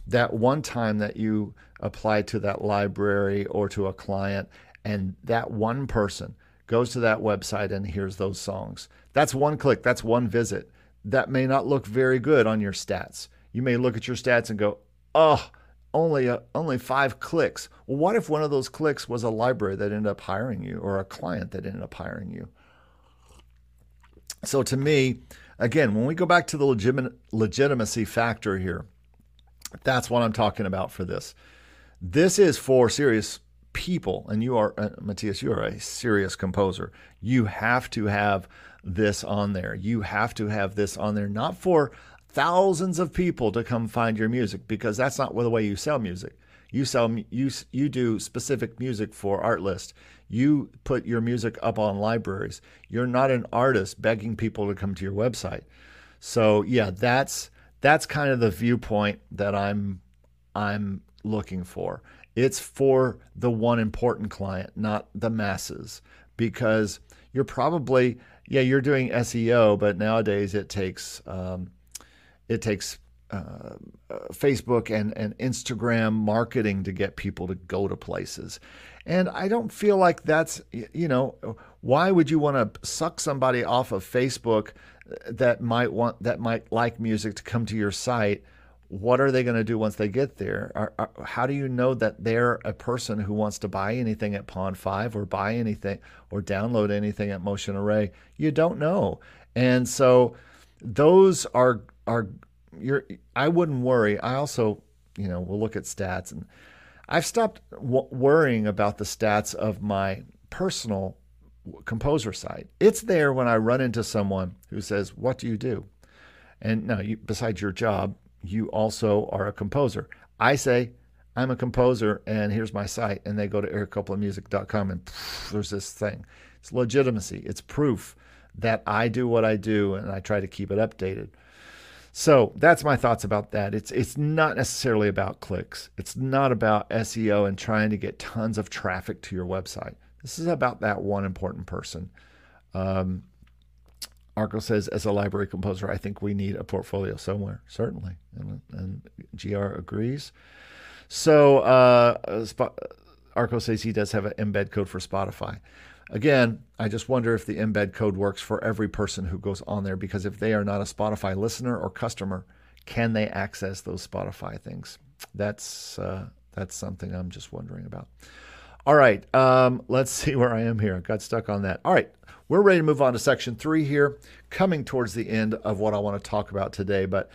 that one time that you apply to that library or to a client, and that one person goes to that website and hears those songs. That's one click, that's one visit. That may not look very good on your stats. You may look at your stats and go, oh, only only five clicks. Well, what if one of those clicks was a library that ended up hiring you or a client that ended up hiring you? So to me, again, when we go back to the legit- legitimacy factor here, that's what I'm talking about for this. This is for serious people, and you are, uh, Matthias, you are a serious composer. You have to have this on there. You have to have this on there, not for thousands of people to come find your music, because that's not the way you sell music. You sell you you do specific music for Artlist. You put your music up on libraries. You're not an artist begging people to come to your website. So yeah, that's that's kind of the viewpoint that I'm I'm looking for It's for the one important client, not the masses, because you're probably yeah you're doing SEO, but nowadays it takes um, it takes uh, uh, Facebook and, and Instagram marketing to get people to go to places. And I don't feel like that's, you know, why would you want to suck somebody off of Facebook that might want, that might like music to come to your site? What are they going to do once they get there? Are, are, how do you know that they're a person who wants to buy anything at Pond5 or buy anything or download anything at Motion Array? You don't know. And so those are, are I wouldn't worry. I also, you know, we'll look at stats and I've stopped w- worrying about the stats of my personal composer site. It's there when I run into someone who says, "What do you do?" And now, you, besides your job, you also are a composer. I say, "I'm a composer, and here's my site," and they go to ericcopelandmusic.com, and pff, there's this thing. It's legitimacy. It's proof that I do what I do, and I try to keep it updated. So that's my thoughts about that. It's it's not necessarily about clicks. It's not about SEO and trying to get tons of traffic to your website. This is about that one important person. Um, Arco says, as a library composer, I think we need a portfolio somewhere, certainly, and, and GR agrees. So uh, Arco says he does have an embed code for Spotify. Again, I just wonder if the embed code works for every person who goes on there because if they are not a Spotify listener or customer, can they access those Spotify things? That's uh, that's something I'm just wondering about. All right, um, let's see where I am here. I got stuck on that. All right, we're ready to move on to section three here, coming towards the end of what I want to talk about today. But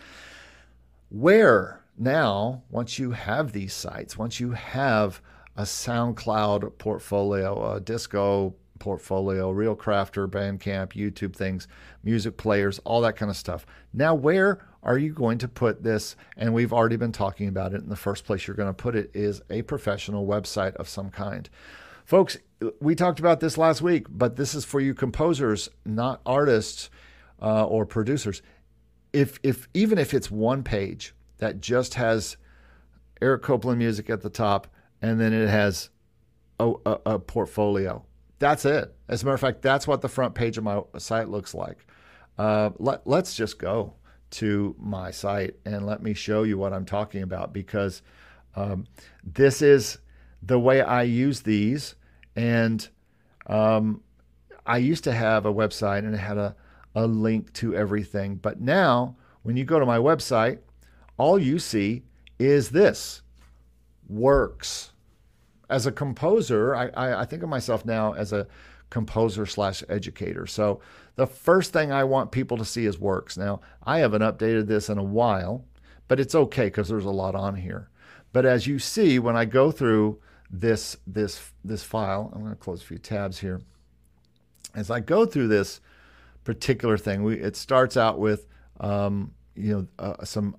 where now, once you have these sites, once you have a SoundCloud portfolio, a disco portfolio, ReelCrafter, Bandcamp, YouTube things, music players, all that kind of stuff. Now, where are you going to put this? And we've already been talking about it. In the first place you're going to put it is a professional website of some kind. Folks, we talked about this last week, but this is for you composers, not artists uh, or producers. If, if even if it's one page that just has Eric Copeland music at the top, and then it has a, a, a portfolio that's it. As a matter of fact, that's what the front page of my site looks like. Uh, let, let's just go to my site and let me show you what I'm talking about because um, this is the way I use these. And um, I used to have a website and it had a, a link to everything. But now, when you go to my website, all you see is this works as a composer, I, I, I think of myself now as a composer slash educator. So the first thing I want people to see is works. Now, I haven't updated this in a while, but it's okay because there's a lot on here. But as you see, when I go through this this this file, I'm going to close a few tabs here. As I go through this particular thing, we, it starts out with um, you know uh, some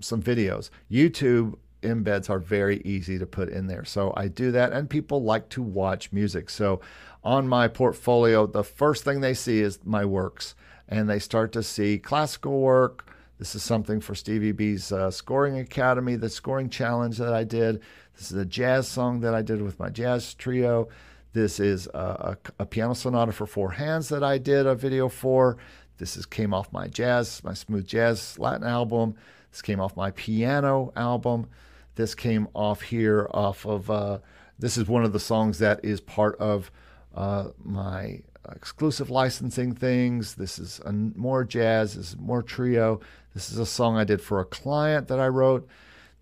some videos. YouTube embeds are very easy to put in there. So I do that, and people like to watch music. So on my portfolio, the first thing they see is my works, and they start to see classical work. This is something for Stevie B's uh, Scoring Academy, the scoring challenge that I did. This is a jazz song that I did with my jazz trio. This is a, a, a piano sonata for four hands that I did a video for. This is came off my jazz, my smooth jazz Latin album. This came off my piano album. This came off here off of, uh, this is one of the songs that is part of uh, my exclusive licensing things. This is a, more jazz, this is more trio. This is a song I did for a client that I wrote.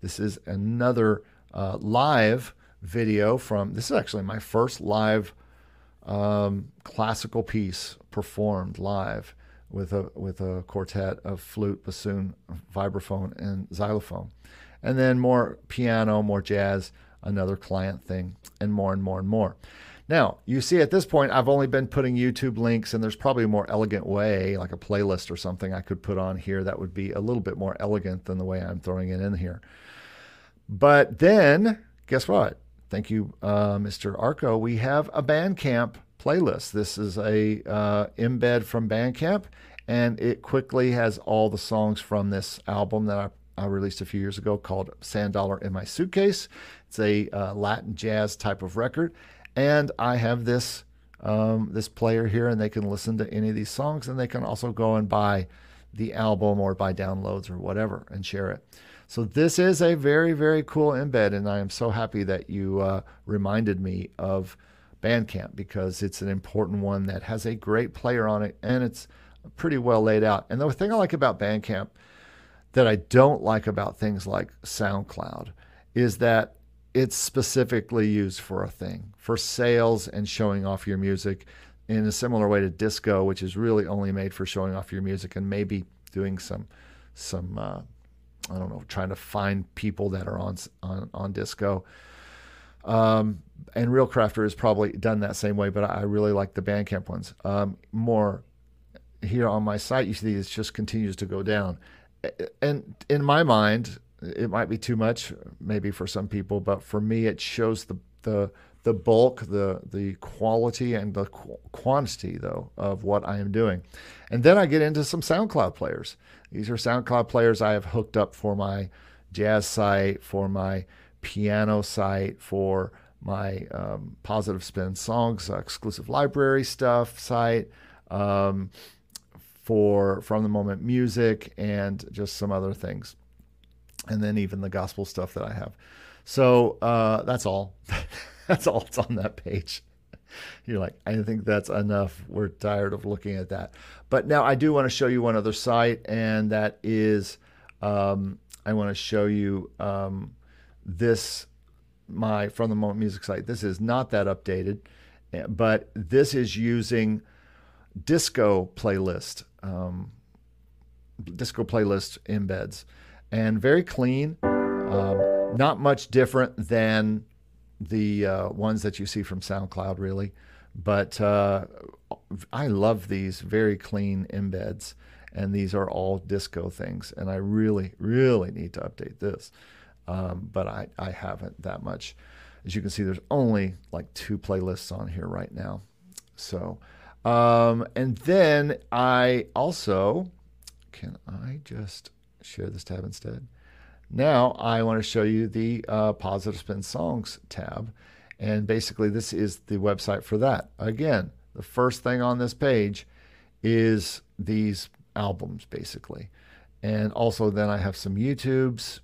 This is another uh, live video from, this is actually my first live um, classical piece performed live with a with a quartet of flute, bassoon, vibraphone, and xylophone and then more piano, more jazz, another client thing, and more and more and more. Now, you see at this point, I've only been putting YouTube links, and there's probably a more elegant way, like a playlist or something I could put on here that would be a little bit more elegant than the way I'm throwing it in here. But then, guess what? Thank you, uh, Mr. Arco. We have a Bandcamp playlist. This is a uh, embed from Bandcamp, and it quickly has all the songs from this album that I I released a few years ago called Sand Dollar in My Suitcase. It's a uh, Latin jazz type of record, and I have this um, this player here, and they can listen to any of these songs, and they can also go and buy the album or buy downloads or whatever and share it. So this is a very very cool embed, and I am so happy that you uh, reminded me of Bandcamp because it's an important one that has a great player on it, and it's pretty well laid out. And the thing I like about Bandcamp that I don't like about things like SoundCloud is that it's specifically used for a thing, for sales and showing off your music in a similar way to disco, which is really only made for showing off your music and maybe doing some some uh, I don't know, trying to find people that are on on, on disco. Um, and ReelCrafter is probably done that same way, but I really like the Bandcamp ones um, more. Here on my site, you see it just continues to go down, and in my mind, it might be too much, maybe for some people, but for me, it shows the the the bulk, the the quality, and the qu- quantity though of what I am doing. And then I get into some SoundCloud players. These are SoundCloud players I have hooked up for my jazz site, for my piano site, for my um, positive spin songs uh, exclusive library stuff site. Um, for from the moment music and just some other things and then even the gospel stuff that i have so uh, that's all That's all it's on that page. You're like, I think that's enough. We're tired of looking at that. But now I do want to show you one other site, and that is um, I want to show you um, this my from the moment music site. This is not that updated, eh, but this is using disco playlist, um, disco playlist embeds, and very clean. Um, not much different than the uh, ones that you see from SoundCloud, really. But uh, I love these very clean embeds, and these are all disco things. And I really, really need to update this, um, but I, I haven't that much. As you can see, there's only like two playlists on here right now. So, um, and then I also can I just share this tab instead? Now I want to show you the uh, Positive Spin Songs tab. And basically, this is the website for that. Again, the first thing on this page is these albums, basically. And also, then I have some YouTubes.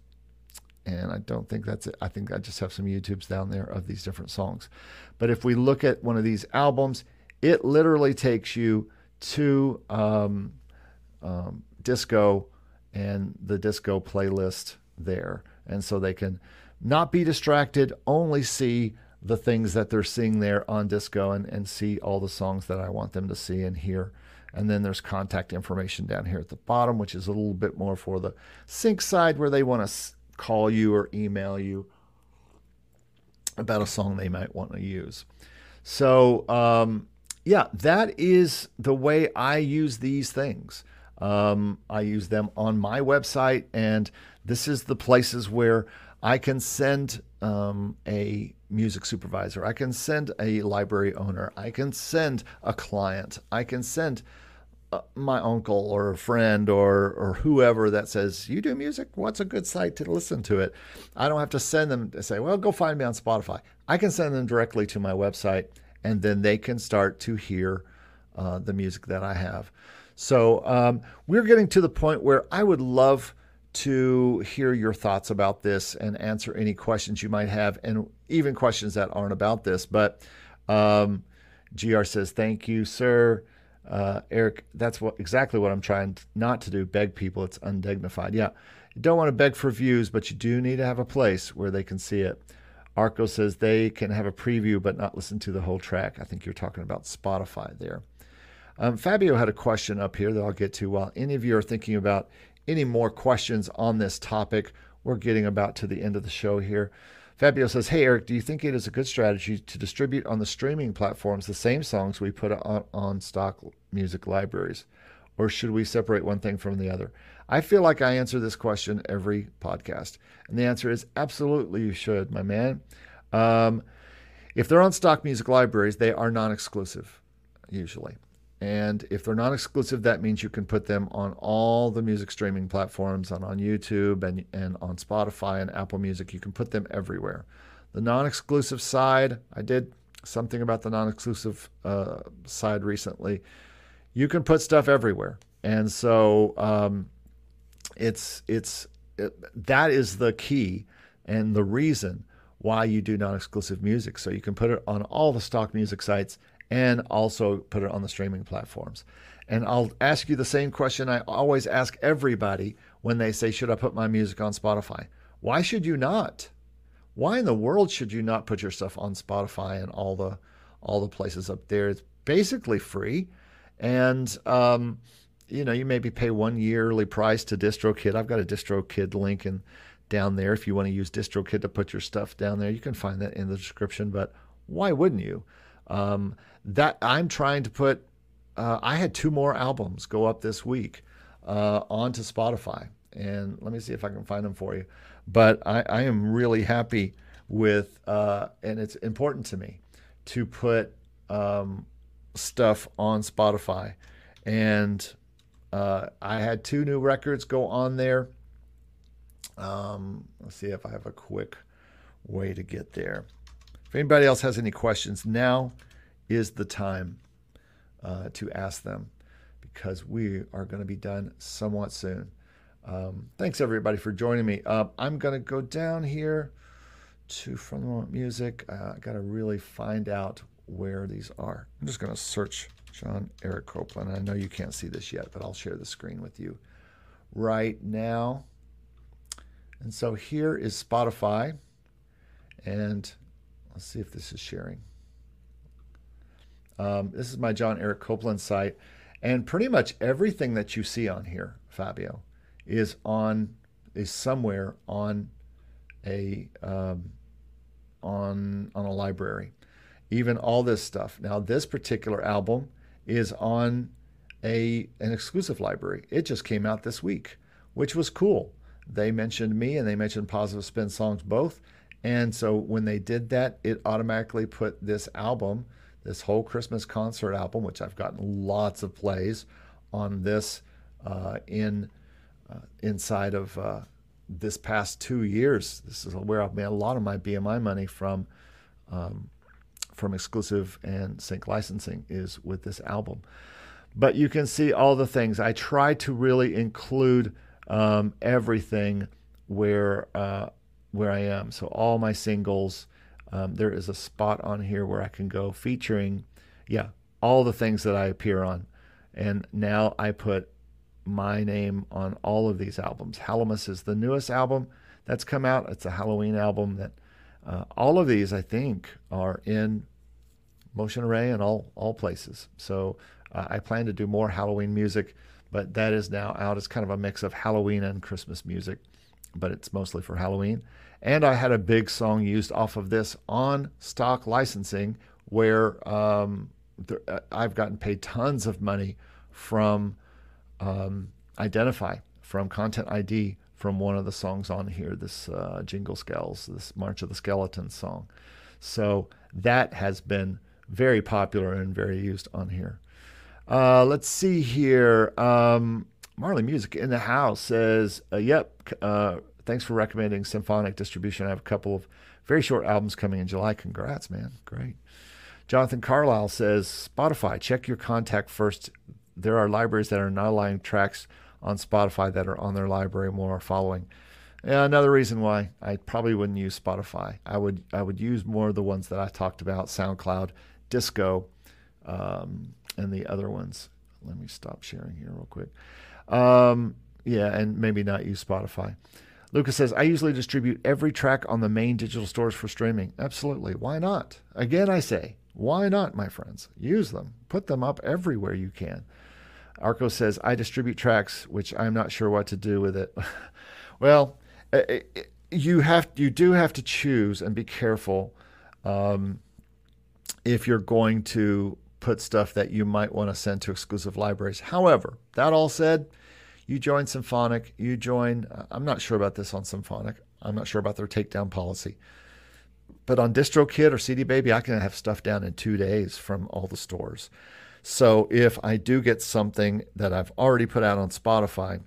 And I don't think that's it. I think I just have some YouTubes down there of these different songs. But if we look at one of these albums, it literally takes you to um, um, disco and the disco playlist there. And so they can not be distracted, only see the things that they're seeing there on disco and, and see all the songs that I want them to see and hear. And then there's contact information down here at the bottom, which is a little bit more for the sync side where they want to call you or email you about a song they might want to use. So, um, yeah, that is the way I use these things. Um, I use them on my website, and this is the places where I can send um, a music supervisor, I can send a library owner, I can send a client, I can send uh, my uncle or a friend or or whoever that says you do music? What's a good site to listen to it? I don't have to send them to say well go find me on spotify. I can send them directly to my website and then they can start to hear uh, the music that i have so um, we're getting to the point where I would love to hear your thoughts about this and answer any questions you might have, and even questions that aren't about this. But um, GR says, Thank you, sir. Uh, Eric, that's what exactly what I'm trying not to do. Beg people, it's undignified. Yeah, you don't want to beg for views, but you do need to have a place where they can see it. Arco says they can have a preview but not listen to the whole track. I think you're talking about Spotify there. Um, Fabio had a question up here that I'll get to. While any of you are thinking about any more questions on this topic, we're getting about to the end of the show here. Fabio says, Hey, Eric, do you think it is a good strategy to distribute on the streaming platforms the same songs we put on, on stock music libraries? Or should we separate one thing from the other? I feel like I answer this question every podcast. And the answer is absolutely you should, my man. Um, if they're on stock music libraries, they are non exclusive, usually. And if they're non exclusive, that means you can put them on all the music streaming platforms and on YouTube and, and on Spotify and Apple Music. You can put them everywhere. The non exclusive side, I did something about the non exclusive uh, side recently. You can put stuff everywhere. And so um, it's, it's, it, that is the key and the reason why you do non exclusive music. So you can put it on all the stock music sites and also put it on the streaming platforms. And I'll ask you the same question I always ask everybody when they say, Should I put my music on Spotify? Why should you not? Why in the world should you not put your stuff on Spotify and all the all the places up there? It's basically free. And um, you know, you maybe pay one yearly price to DistroKid. I've got a DistroKid link and down there if you want to use DistroKid to put your stuff down there. You can find that in the description, but why wouldn't you? Um, that I'm trying to put. Uh, I had two more albums go up this week uh, onto Spotify, and let me see if I can find them for you. But I, I am really happy with, uh, and it's important to me to put um, stuff on Spotify, and uh, I had two new records go on there. Um, let's see if I have a quick way to get there. If anybody else has any questions, now is the time uh, to ask them because we are going to be done somewhat soon. Um, thanks everybody for joining me. Uh, I'm going to go down here to From the Moment Music. Uh, I got to really find out where these are. I'm just going to search John Eric Copeland. I know you can't see this yet, but I'll share the screen with you right now. And so here is Spotify. And Let's see if this is sharing. Um, this is my John Eric Copeland site. And pretty much everything that you see on here, Fabio, is on is somewhere on a um, on on a library. Even all this stuff. Now, this particular album is on a an exclusive library. It just came out this week, which was cool. They mentioned me and they mentioned Positive Spin songs both, and so when they did that, it automatically put this album, this whole Christmas concert album, which I've gotten lots of plays on this uh, in uh, inside of uh, this past two years. This is where I've made a lot of my BMI money from. Um, from exclusive and sync licensing is with this album. But you can see all the things. I try to really include um, everything where uh, where I am. So all my singles, um, there is a spot on here where I can go featuring, yeah, all the things that I appear on. And now I put my name on all of these albums. Hallowmas is the newest album that's come out. It's a Halloween album that uh, all of these, I think, are in Motion Array and all all places. So uh, I plan to do more Halloween music, but that is now out. It's kind of a mix of Halloween and Christmas music but it's mostly for Halloween. And I had a big song used off of this on stock licensing where um, uh, I've gotten paid tons of money from um, Identifyy, from Content ID, from one of the songs on here, this uh, Jingle Skells, this March of the Skeletons song. So that has been very popular and very used on here. Uh, let's see here. Um, Marley Music in the house says, uh, "Yep, uh, thanks for recommending symphonic distribution. I have a couple of very short albums coming in July. Congrats, man, great." Jonathan Carlisle says, "Spotify, check your contact first. There are libraries that are not allowing tracks on Spotify that are on their library more following." Yeah, another reason why I probably wouldn't use Spotify. I would I would use more of the ones that I talked about: SoundCloud, Disco, um, and the other ones. Let me stop sharing here real quick. Um, yeah, and maybe not use Spotify. Lucas says, I usually distribute every track on the main digital stores for streaming. Absolutely. Why not? Again, I say, why not, my friends? Use them. Put them up everywhere you can. Arco says, I distribute tracks, which I'm not sure what to do with it. well, you have you do have to choose and be careful um, if you're going to put stuff that you might want to send to exclusive libraries. However, that all said, you join Symphonic, you join, uh, I'm not sure about this on Symphonic. I'm not sure about their takedown policy. But on DistroKid or CD Baby, I can have stuff down in two days from all the stores. So if I do get something that I've already put out on Spotify,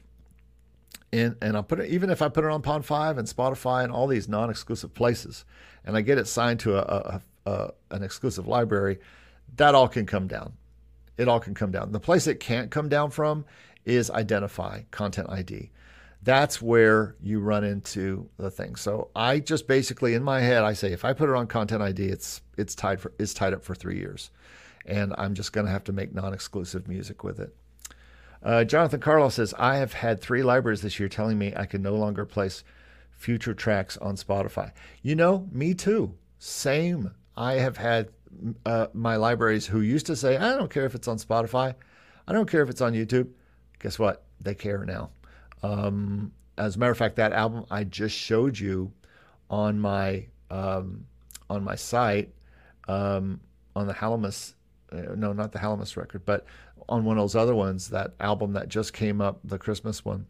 and, and I'll put it, even if I put it on Pond5 and Spotify and all these non exclusive places, and I get it signed to a, a, a, an exclusive library, that all can come down. It all can come down. The place it can't come down from is Identifyy, Content ID. That's where you run into the thing. So I just basically in my head I say if I put it on Content ID, it's it's tied for it's tied up for three years, and I'm just going to have to make non-exclusive music with it. Uh, Jonathan Carlos says, I have had three libraries this year telling me I can no longer place future tracks on Spotify. You know, me too. Same. I have had uh, my libraries who used to say, I don't care if it's on Spotify, I don't care if it's on YouTube. Guess what? They care now. Um, as a matter of fact, that album I just showed you on my um, on my site um, on the Hallowmas, uh, no, not the Hallowmas record, but on one of those other ones, that album that just came up, the Christmas one,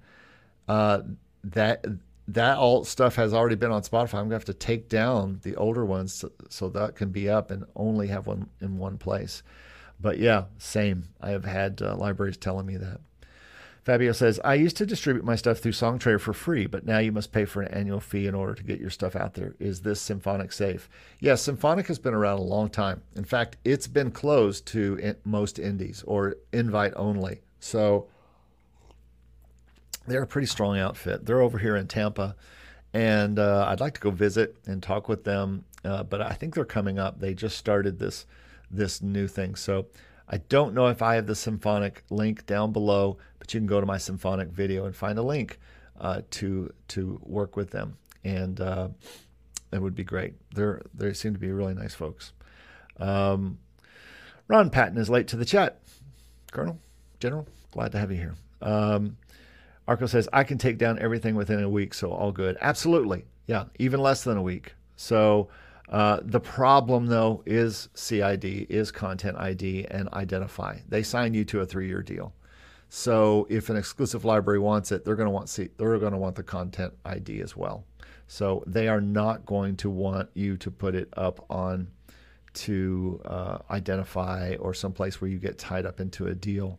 uh, that that all stuff has already been on Spotify. I'm gonna have to take down the older ones so, so, that can be up and only have one in one place. But yeah, same. I have had uh, libraries telling me that. Fabio says, I used to distribute my stuff through Songtradr for free, but now you must pay for an annual fee in order to get your stuff out there. Is this Symphonic safe? Yes, Symphonic has been around a long time. In fact, it's been closed to most indies or invite only. So they're a pretty strong outfit. They're over here in Tampa, and uh, I'd like to go visit and talk with them. Uh, but I think they're coming up. They just started this this new thing. So I don't know if I have the symphonic link down below, you can go to my symphonic video and find a link uh, to to work with them, and uh, it would be great. They're they seem to be really nice folks. Um, Ron Patton is late to the chat. Colonel, General, glad to have you here. Um, Arco says I can take down everything within a week, so all good. Absolutely, yeah, even less than a week. So uh, the problem, though, is CID, is Content ID, and Identifyy. They sign you to a three-year deal. So if an exclusive library wants it, they're going to want see, they're going to want the Content ID as well. So they are not going to want you to put it up on to uh, Identifyy or someplace where you get tied up into a deal.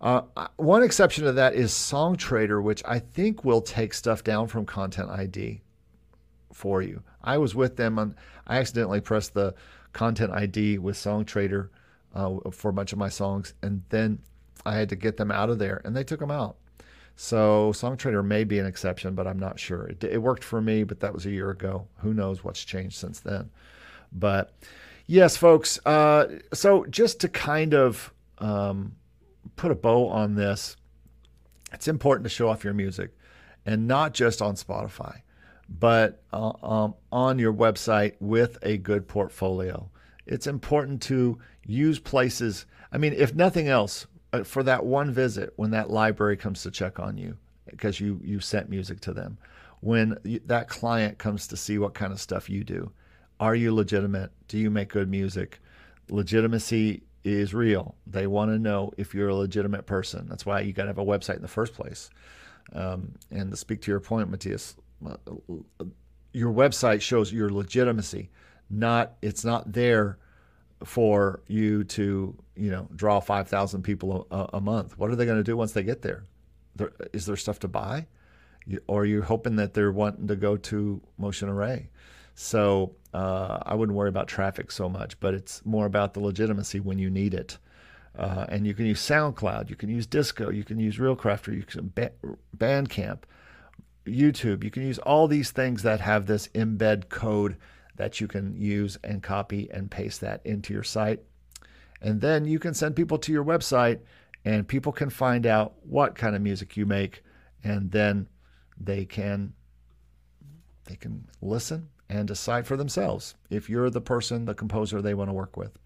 Uh, one exception to that is Songtradr, which I think will take stuff down from Content ID for you. I was with them on. I accidentally pressed the content ID with Songtradr uh, for a bunch of my songs, and then I had to get them out of there, and they took them out. So Songtradr may be an exception, but I'm not sure. It, it worked for me, but that was a year ago. Who knows what's changed since then? But yes, folks. Uh, so just to kind of um, put a bow on this, it's important to show off your music, and not just on Spotify but uh, um, on your website with a good portfolio. It's important to use places. I mean, if nothing else, for that one visit when that library comes to check on you because you you sent music to them, when you, that client comes to see what kind of stuff you do, are you legitimate? Do you make good music? Legitimacy is real. They want to know if you're a legitimate person. That's why you got to have a website in the first place. Um, and to speak to your point, Matthias, your website shows your legitimacy. Not it's not there for you to you know draw five thousand people a, a, month. What are they going to do once they get there? there? Is there stuff to buy, you, or are you hoping that they're wanting to go to Motion Array? So uh, I wouldn't worry about traffic so much, but it's more about the legitimacy when you need it. Uh, and you can use SoundCloud, you can use Disco, you can use ReelCrafter, you can Bandcamp. YouTube. You can use all these things that have this embed code that you can use and copy and paste that into your site. And then you can send people to your website and people can find out what kind of music you make and then they can they can listen and decide for themselves if you're the person, the composer they want to work with.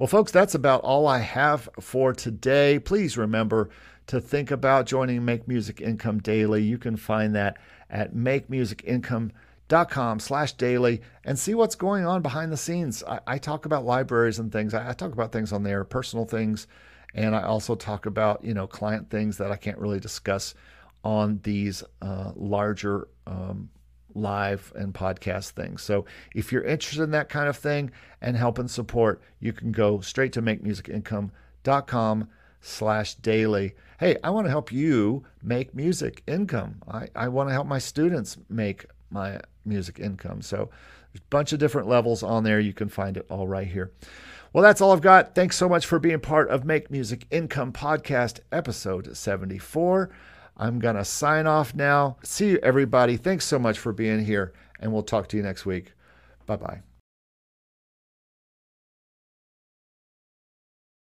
Well, folks, that's about all I have for today. Please remember to think about joining Make Music Income Daily. You can find that at makemusicincome.com slash daily and see what's going on behind the scenes. I, I talk about libraries and things. I, I, talk about things on there, personal things, and I also talk about, you know, client things that I can't really discuss on these uh, larger um, live and podcast things. So if you're interested in that kind of thing and help and support, you can go straight to makemusicincome.com slash daily. Hey, I want to help you make music income. I, I want to help my students make my music income. So there's a bunch of different levels on there. You can find it all right here. Well, that's all I've got. Thanks so much for being part of Make Music Income Podcast, episode 74. I'm going to sign off now. See you, everybody. Thanks so much for being here, and we'll talk to you next week. Bye bye.